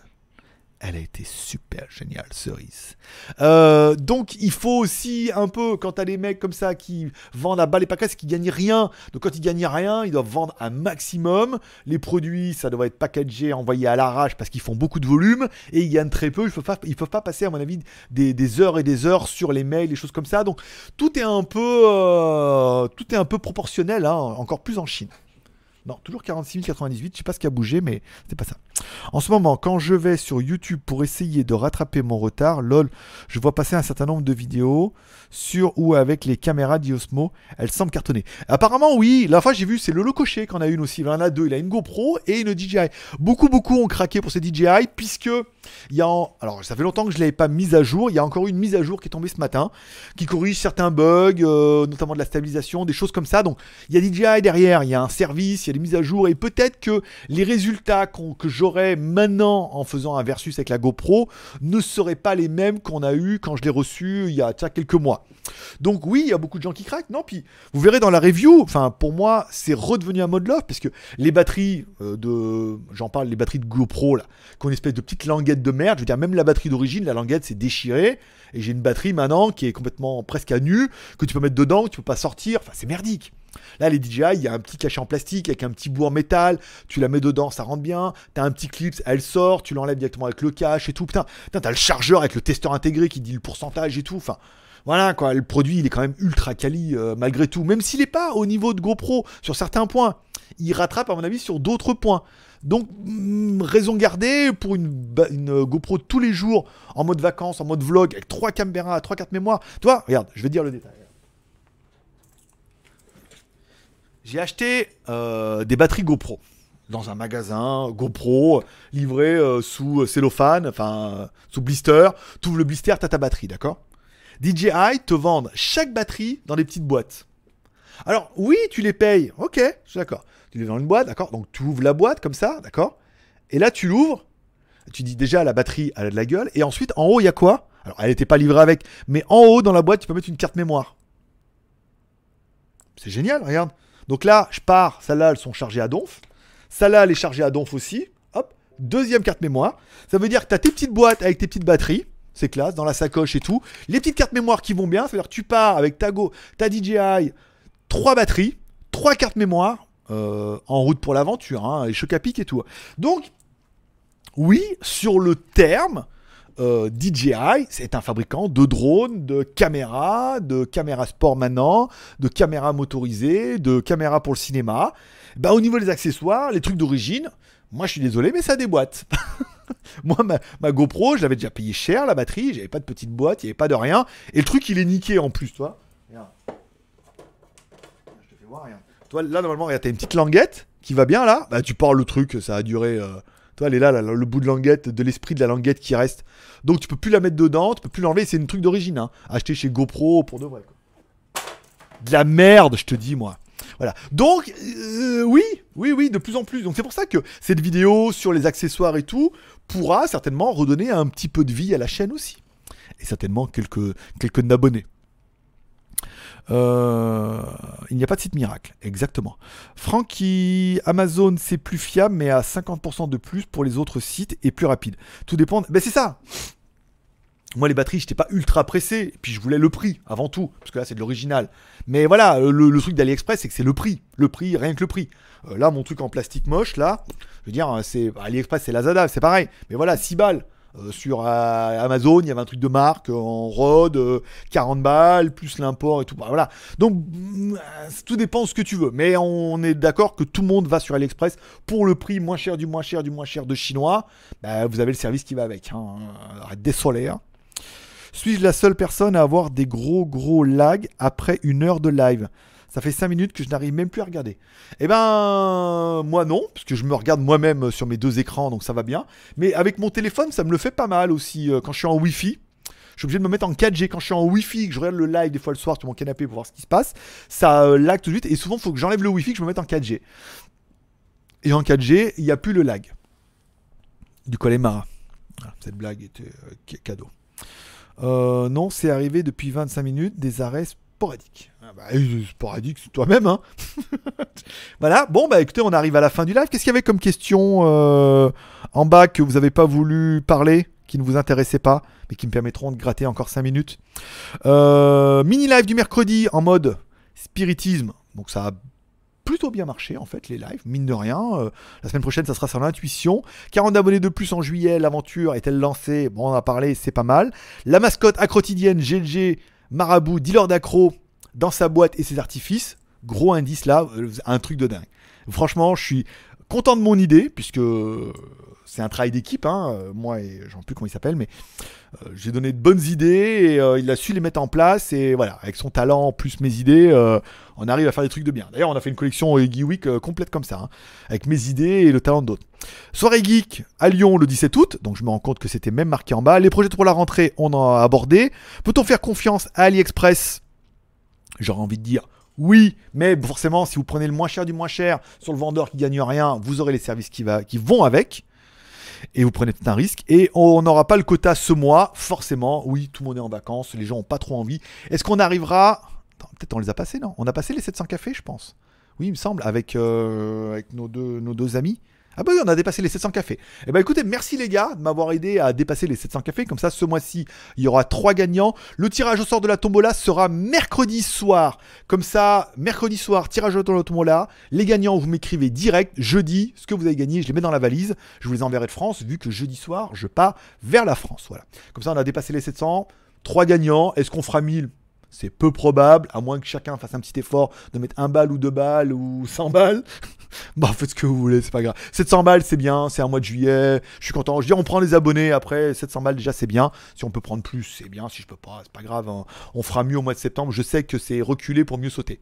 Elle a été super géniale, cerise. Euh, donc, il faut aussi un peu, quand t'as des mecs comme ça qui vendent à bas les paquets, qui gagnent rien. Donc, quand ils gagnent rien, ils doivent vendre un maximum. Les produits, ça doit être packagé, envoyé à l'arrache parce qu'ils font beaucoup de volume et ils gagnent très peu. Ils peuvent, pas- ils peuvent pas passer, à mon avis, des, heures et des heures sur les mails, des choses comme ça. Donc, tout est un peu, euh, tout est un peu proportionnel, hein, encore plus en Chine. Non, toujours 46 098. Je sais pas ce qui a bougé, mais c'est pas ça. En ce moment, quand je vais sur YouTube pour essayer de rattraper mon retard, lol, je vois passer un certain nombre de vidéos sur ou avec les caméras d'Iosmo. Elles semblent cartonner. Apparemment, oui. La fois, j'ai vu, c'est Lolo Cochet qui en a une aussi. Il en a deux. Il a une GoPro et une DJI. Beaucoup, beaucoup ont craqué pour ces DJI puisque il y a en- alors ça fait longtemps que je l'avais pas mise à jour. Il y a encore une mise à jour qui est tombée ce matin, qui corrige certains bugs, euh, notamment de la stabilisation, des choses comme ça. Donc il y a DJI derrière, il y a un service, il y a des mises à jour et peut-être que les résultats que j'aurai maintenant en faisant un versus avec la GoPro ne seraient pas les mêmes qu'on a eu quand je l'ai reçu il y a quelques mois. Donc oui, il y a beaucoup de gens qui craquent. Non, puis vous verrez dans la review. Enfin, pour moi, c'est redevenu un mode love parce que les batteries euh, de, j'en parle, les batteries de GoPro là, qui ont une espèce de petite languette de merde. Je veux dire, même la batterie d'origine, la languette s'est déchirée et j'ai une batterie maintenant qui est complètement presque à nu que tu peux mettre dedans, que tu peux pas sortir. Enfin, c'est merdique. Là, les DJI, il y a un petit cachet en plastique avec un petit bout en métal. Tu la mets dedans, ça rentre bien. T'as un petit clip, elle sort. Tu l'enlèves directement avec le cache et tout. Putain, putain t'as le chargeur avec le testeur intégré qui dit le pourcentage et tout. Enfin, voilà quoi, le produit il est quand même ultra quali euh, malgré tout, même s'il n'est pas au niveau de GoPro sur certains points. Il rattrape à mon avis sur d'autres points. Donc mm, raison gardée pour une, GoPro tous les jours en mode vacances, en mode vlog avec trois caméras, trois quatre mémoires. Toi, regarde, je vais dire le détail. J'ai acheté euh, des batteries GoPro dans un magasin GoPro livré euh, sous euh, cellophane, enfin sous blister. Tu ouvres le blister, t'as ta batterie, d'accord? DJI te vendent chaque batterie dans des petites boîtes. Alors, oui, tu les payes. Ok, je suis d'accord. Tu les vends dans une boîte, d'accord? Donc, tu ouvres la boîte comme ça, d'accord? Et là, tu l'ouvres. Tu dis déjà, la batterie, elle a de la gueule. Et ensuite, en haut, il y a quoi? Alors, elle n'était pas livrée avec. Mais en haut, dans la boîte, tu peux mettre une carte mémoire. C'est génial, regarde. Donc là, je pars. Celles-là, elles sont chargées à donf. Celle-là, elle est chargée à donf aussi. Hop, deuxième carte mémoire. Ça veut dire que tu as tes petites boîtes avec tes petites batteries. C'est classe, dans la sacoche et tout. Les petites cartes mémoire qui vont bien. Ça veut dire que tu pars avec ta Go, ta DJI, trois batteries, trois cartes mémoire euh, en route pour l'aventure, hein, et choc à pic et tout. Donc, oui, sur le terme, euh, DJI, c'est un fabricant de drones, de caméras, de caméras sport maintenant, de caméras motorisées, de caméras pour le cinéma. Bah, au niveau des accessoires, les trucs d'origine, moi je suis désolé, mais ça déboîte. moi, ma, GoPro, je l'avais déjà payé cher, la batterie, j'avais pas de petite boîte, il n'y avait pas de rien. Et le truc, il est niqué en plus, toi. Je te fais voir, regarde. Toi, là, normalement, regarde, t'as une petite languette qui va bien là. Bah, tu pars le truc, ça a duré. euh, Toi, elle est là, le bout de languette, de l'esprit de la languette qui reste. Donc, tu peux plus la mettre dedans, tu peux plus l'enlever. C'est une truc d'origine, hein. Acheté chez GoPro pour de vrai. De la merde, je te dis, moi. Voilà. Donc, euh, oui, oui, oui, de plus en plus. Donc, c'est pour ça que cette vidéo sur les accessoires et tout pourra certainement redonner un petit peu de vie à la chaîne aussi. Et certainement quelques, quelques abonnés. Euh, il n'y a pas de site miracle, exactement. Franck qui Amazon c'est plus fiable mais à 50% de plus pour les autres sites et plus rapide. Tout dépend. Ben c'est ça. Moi les batteries j'étais pas ultra pressé puis je voulais le prix avant tout parce que là c'est de l'original. Mais voilà le, le truc d'AliExpress c'est que c'est le prix, le prix rien que le prix. Euh, là mon truc en plastique moche là, je veux dire c'est AliExpress c'est Lazada c'est pareil. Mais voilà 6 balles. Euh, sur euh, Amazon, il y avait un truc de marque euh, en euh, 40 balles, plus l'import et tout. Bah. Donc, mm, tout dépend de ce que tu veux. Mais on est d'accord que tout le monde va sur AliExpress pour le prix moins cher du moins cher du moins cher de chinois. Bah, vous avez le service qui va avec. Hein. Désolé. Suis-je la seule personne à avoir des gros gros lags après une heure de live? Ça fait 5 minutes que je n'arrive même plus à regarder. Eh ben, moi non, parce que je me regarde moi-même sur mes deux écrans, donc ça va bien. Mais avec mon téléphone, ça me le fait pas mal aussi euh, quand je suis en Wi-Fi. Je suis obligé de me mettre en 4G quand je suis en Wi-Fi, que je regarde le live des fois le soir sur mon canapé pour voir ce qui se passe. Ça euh, lag tout de suite, et souvent il faut que j'enlève le Wi-Fi, que je me mette en 4G. Et en 4G, il n'y a plus le lag. Du Colemara. Voilà, cette blague était euh, cadeau. Euh, non, c'est arrivé depuis 25 minutes, des arrêts sporadiques. Ah bah, euh, sporadique, c'est toi-même, hein. voilà, bon, bah écoutez, on arrive à la fin du live. Qu'est-ce qu'il y avait comme question euh, en bas que vous n'avez pas voulu parler, qui ne vous intéressait pas, mais qui me permettront de gratter encore 5 minutes? Euh, Mini live du mercredi en mode spiritisme. Donc ça a plutôt bien marché en fait les lives, mine de rien. La semaine prochaine ça sera sur l'intuition. 40 abonnés de plus en juillet, l'aventure est-elle lancée? Bon on en a parlé, c'est pas mal. La mascotte acrotidienne GLG Marabout, dealer d'accro dans sa boîte et ses artifices. Gros indice là, euh, un truc de dingue. Franchement, je suis content de mon idée, puisque c'est un travail d'équipe, hein, euh, moi et j'en plus comment il s'appelle, mais euh, j'ai donné de bonnes idées et euh, il a su les mettre en place. Et voilà, avec son talent plus mes idées, on arrive à faire des trucs de bien. D'ailleurs, on a fait une collection Geek Week complète comme ça, hein, avec mes idées et le talent d'autres. Soirée geek à Lyon le 17 août, donc je me rends compte que c'était même marqué en bas. Les projets pour la rentrée, on en a abordé. Peut-on faire confiance à AliExpress? J'aurais envie de dire oui, mais forcément, si vous prenez le moins cher du moins cher sur le vendeur qui gagne rien, vous aurez les services qui vont avec. Et vous prenez peut-être un risque. Et on n'aura pas le quota ce mois, forcément. Oui, tout le monde est en vacances, les gens n'ont pas trop envie. Est-ce qu'on arrivera? Peut-être on les a passés, non? On a passé les 700 cafés, je pense. Oui, il me semble, avec, euh, avec nos, nos deux amis. Ah bah oui, on a dépassé les 700 cafés. Eh ben écoutez, merci les gars de m'avoir aidé à dépasser les 700 cafés. Comme ça, ce mois-ci, il y aura trois gagnants. Le tirage au sort de la tombola sera mercredi soir. Comme ça, mercredi soir, tirage au sort de la tombola. Les gagnants, vous m'écrivez direct. Jeudi, ce que vous avez gagné, je les mets dans la valise. Je vous les enverrai de France, vu que jeudi soir, je pars vers la France. Voilà. Comme ça, on a dépassé les 700. Trois gagnants. Est-ce qu'on fera 1000 c'est peu probable, à moins que chacun fasse un petit effort de mettre un balle ou deux balles ou 100 balles. Bon, faites ce que vous voulez, c'est pas grave. 700 balles, c'est bien, c'est un mois de juillet. Je suis content. Je dis, on prend les abonnés après. 700 balles, déjà, c'est bien. Si on peut prendre plus, c'est bien. Si je peux pas, c'est pas grave. hein. On fera mieux au mois de septembre. Je sais que c'est reculé pour mieux sauter.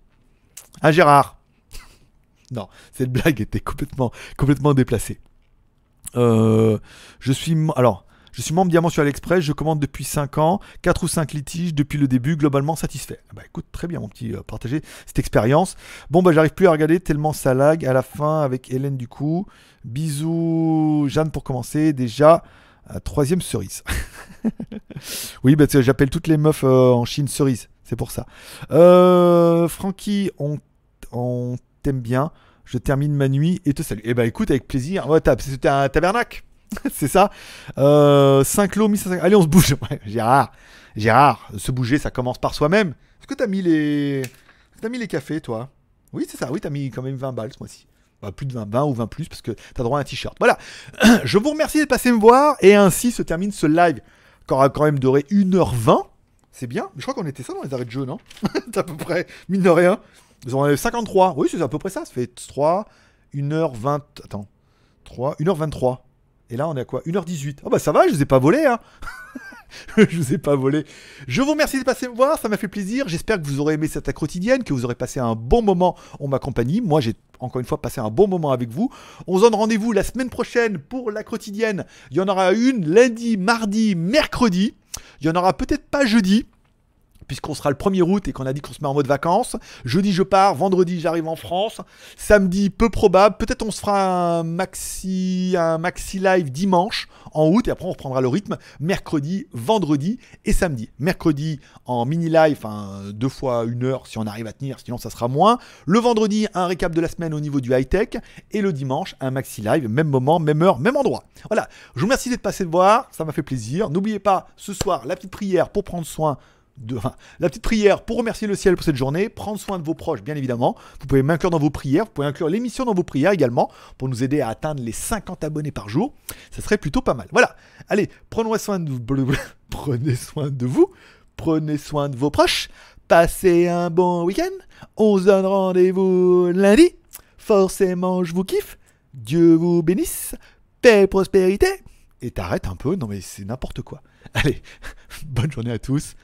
Hein, Gérard Non, cette blague était complètement, complètement déplacée. Euh, je suis. Alors. Je suis membre diamant sur AliExpress, je commande depuis 5 ans, 4 ou 5 litiges depuis le début, globalement satisfait. Ah Bah écoute, très bien mon petit, euh, partager cette expérience. Bon bah j'arrive plus à regarder tellement ça lag à la fin avec Hélène du coup. Bisous Jeanne pour commencer, déjà troisième cerise. oui bah tu sais, j'appelle toutes les meufs euh, en Chine cerise, c'est pour ça. Euh, Francky, on, t'aime bien, je termine ma nuit et te salue. Eh bah écoute avec plaisir, c'était un tabernacle c'est ça. Euh, 5 lots, 1500. Allez, on se bouge. Ouais, Gérard, Gérard, se bouger, ça commence par soi-même. Est-ce que t'as mis les. T'as mis les cafés, toi? Oui, c'est ça. Oui, t'as mis quand même 20 balles ce mois-ci. Bah, plus de 20, 20 ou 20 plus, parce que t'as droit à un t-shirt. Voilà. Je vous remercie de passer me voir. Et ainsi se termine ce live. Qui aura quand même duré 1h20. C'est bien. Je crois qu'on était ça dans les arrêts de jeu, non? C'est à peu près, mine de rien. Ils en avaient 53. Oui, c'est à peu près ça. Ça fait 3, 1h20. Attends. 3, 1h23. Et là, on est à quoi? 1h18. Oh bah ça va, je vous ai pas volé, hein Je vous ai pas volé. Je vous remercie de passer me voir, ça m'a fait plaisir. J'espère que vous aurez aimé cette quotidienne, que vous aurez passé un bon moment en ma compagnie. Moi, j'ai encore une fois passé un bon moment avec vous. On se donne rendez-vous la semaine prochaine pour la quotidienne. Il y en aura une lundi, mardi, mercredi. Il y en aura peut-être pas jeudi puisqu'on sera le 1er août et qu'on a dit qu'on se met en mode vacances. Jeudi, je pars. Vendredi, j'arrive en France. Samedi, peu probable. Peut-être on se fera un maxi, un maxi live dimanche en août et après on reprendra le rythme mercredi, vendredi et samedi. Mercredi en mini live, deux fois une heure si on arrive à tenir, sinon ça sera moins. Le vendredi, un récap de la semaine au niveau du high tech et le dimanche, un maxi live, même moment, même heure, même endroit. Voilà. Je vous remercie d'être passé de voir, ça m'a fait plaisir. N'oubliez pas ce soir la petite prière pour prendre soin la petite prière pour remercier le ciel pour cette journée, prendre soin de vos proches bien évidemment. Vous pouvez m'inclure dans vos prières, vous pouvez inclure l'émission dans vos prières également pour nous aider à atteindre les 50 abonnés par jour. Ça serait plutôt pas mal. Voilà. Allez, prenez soin de vous. Prenez soin de vous. Prenez soin de vos proches. Passez un bon week-end. On se donne rendez-vous lundi. Forcément, je vous kiffe. Dieu vous bénisse. Paix et prospérité. Et t'arrêtes un peu. Non mais c'est n'importe quoi. Allez, bonne journée à tous.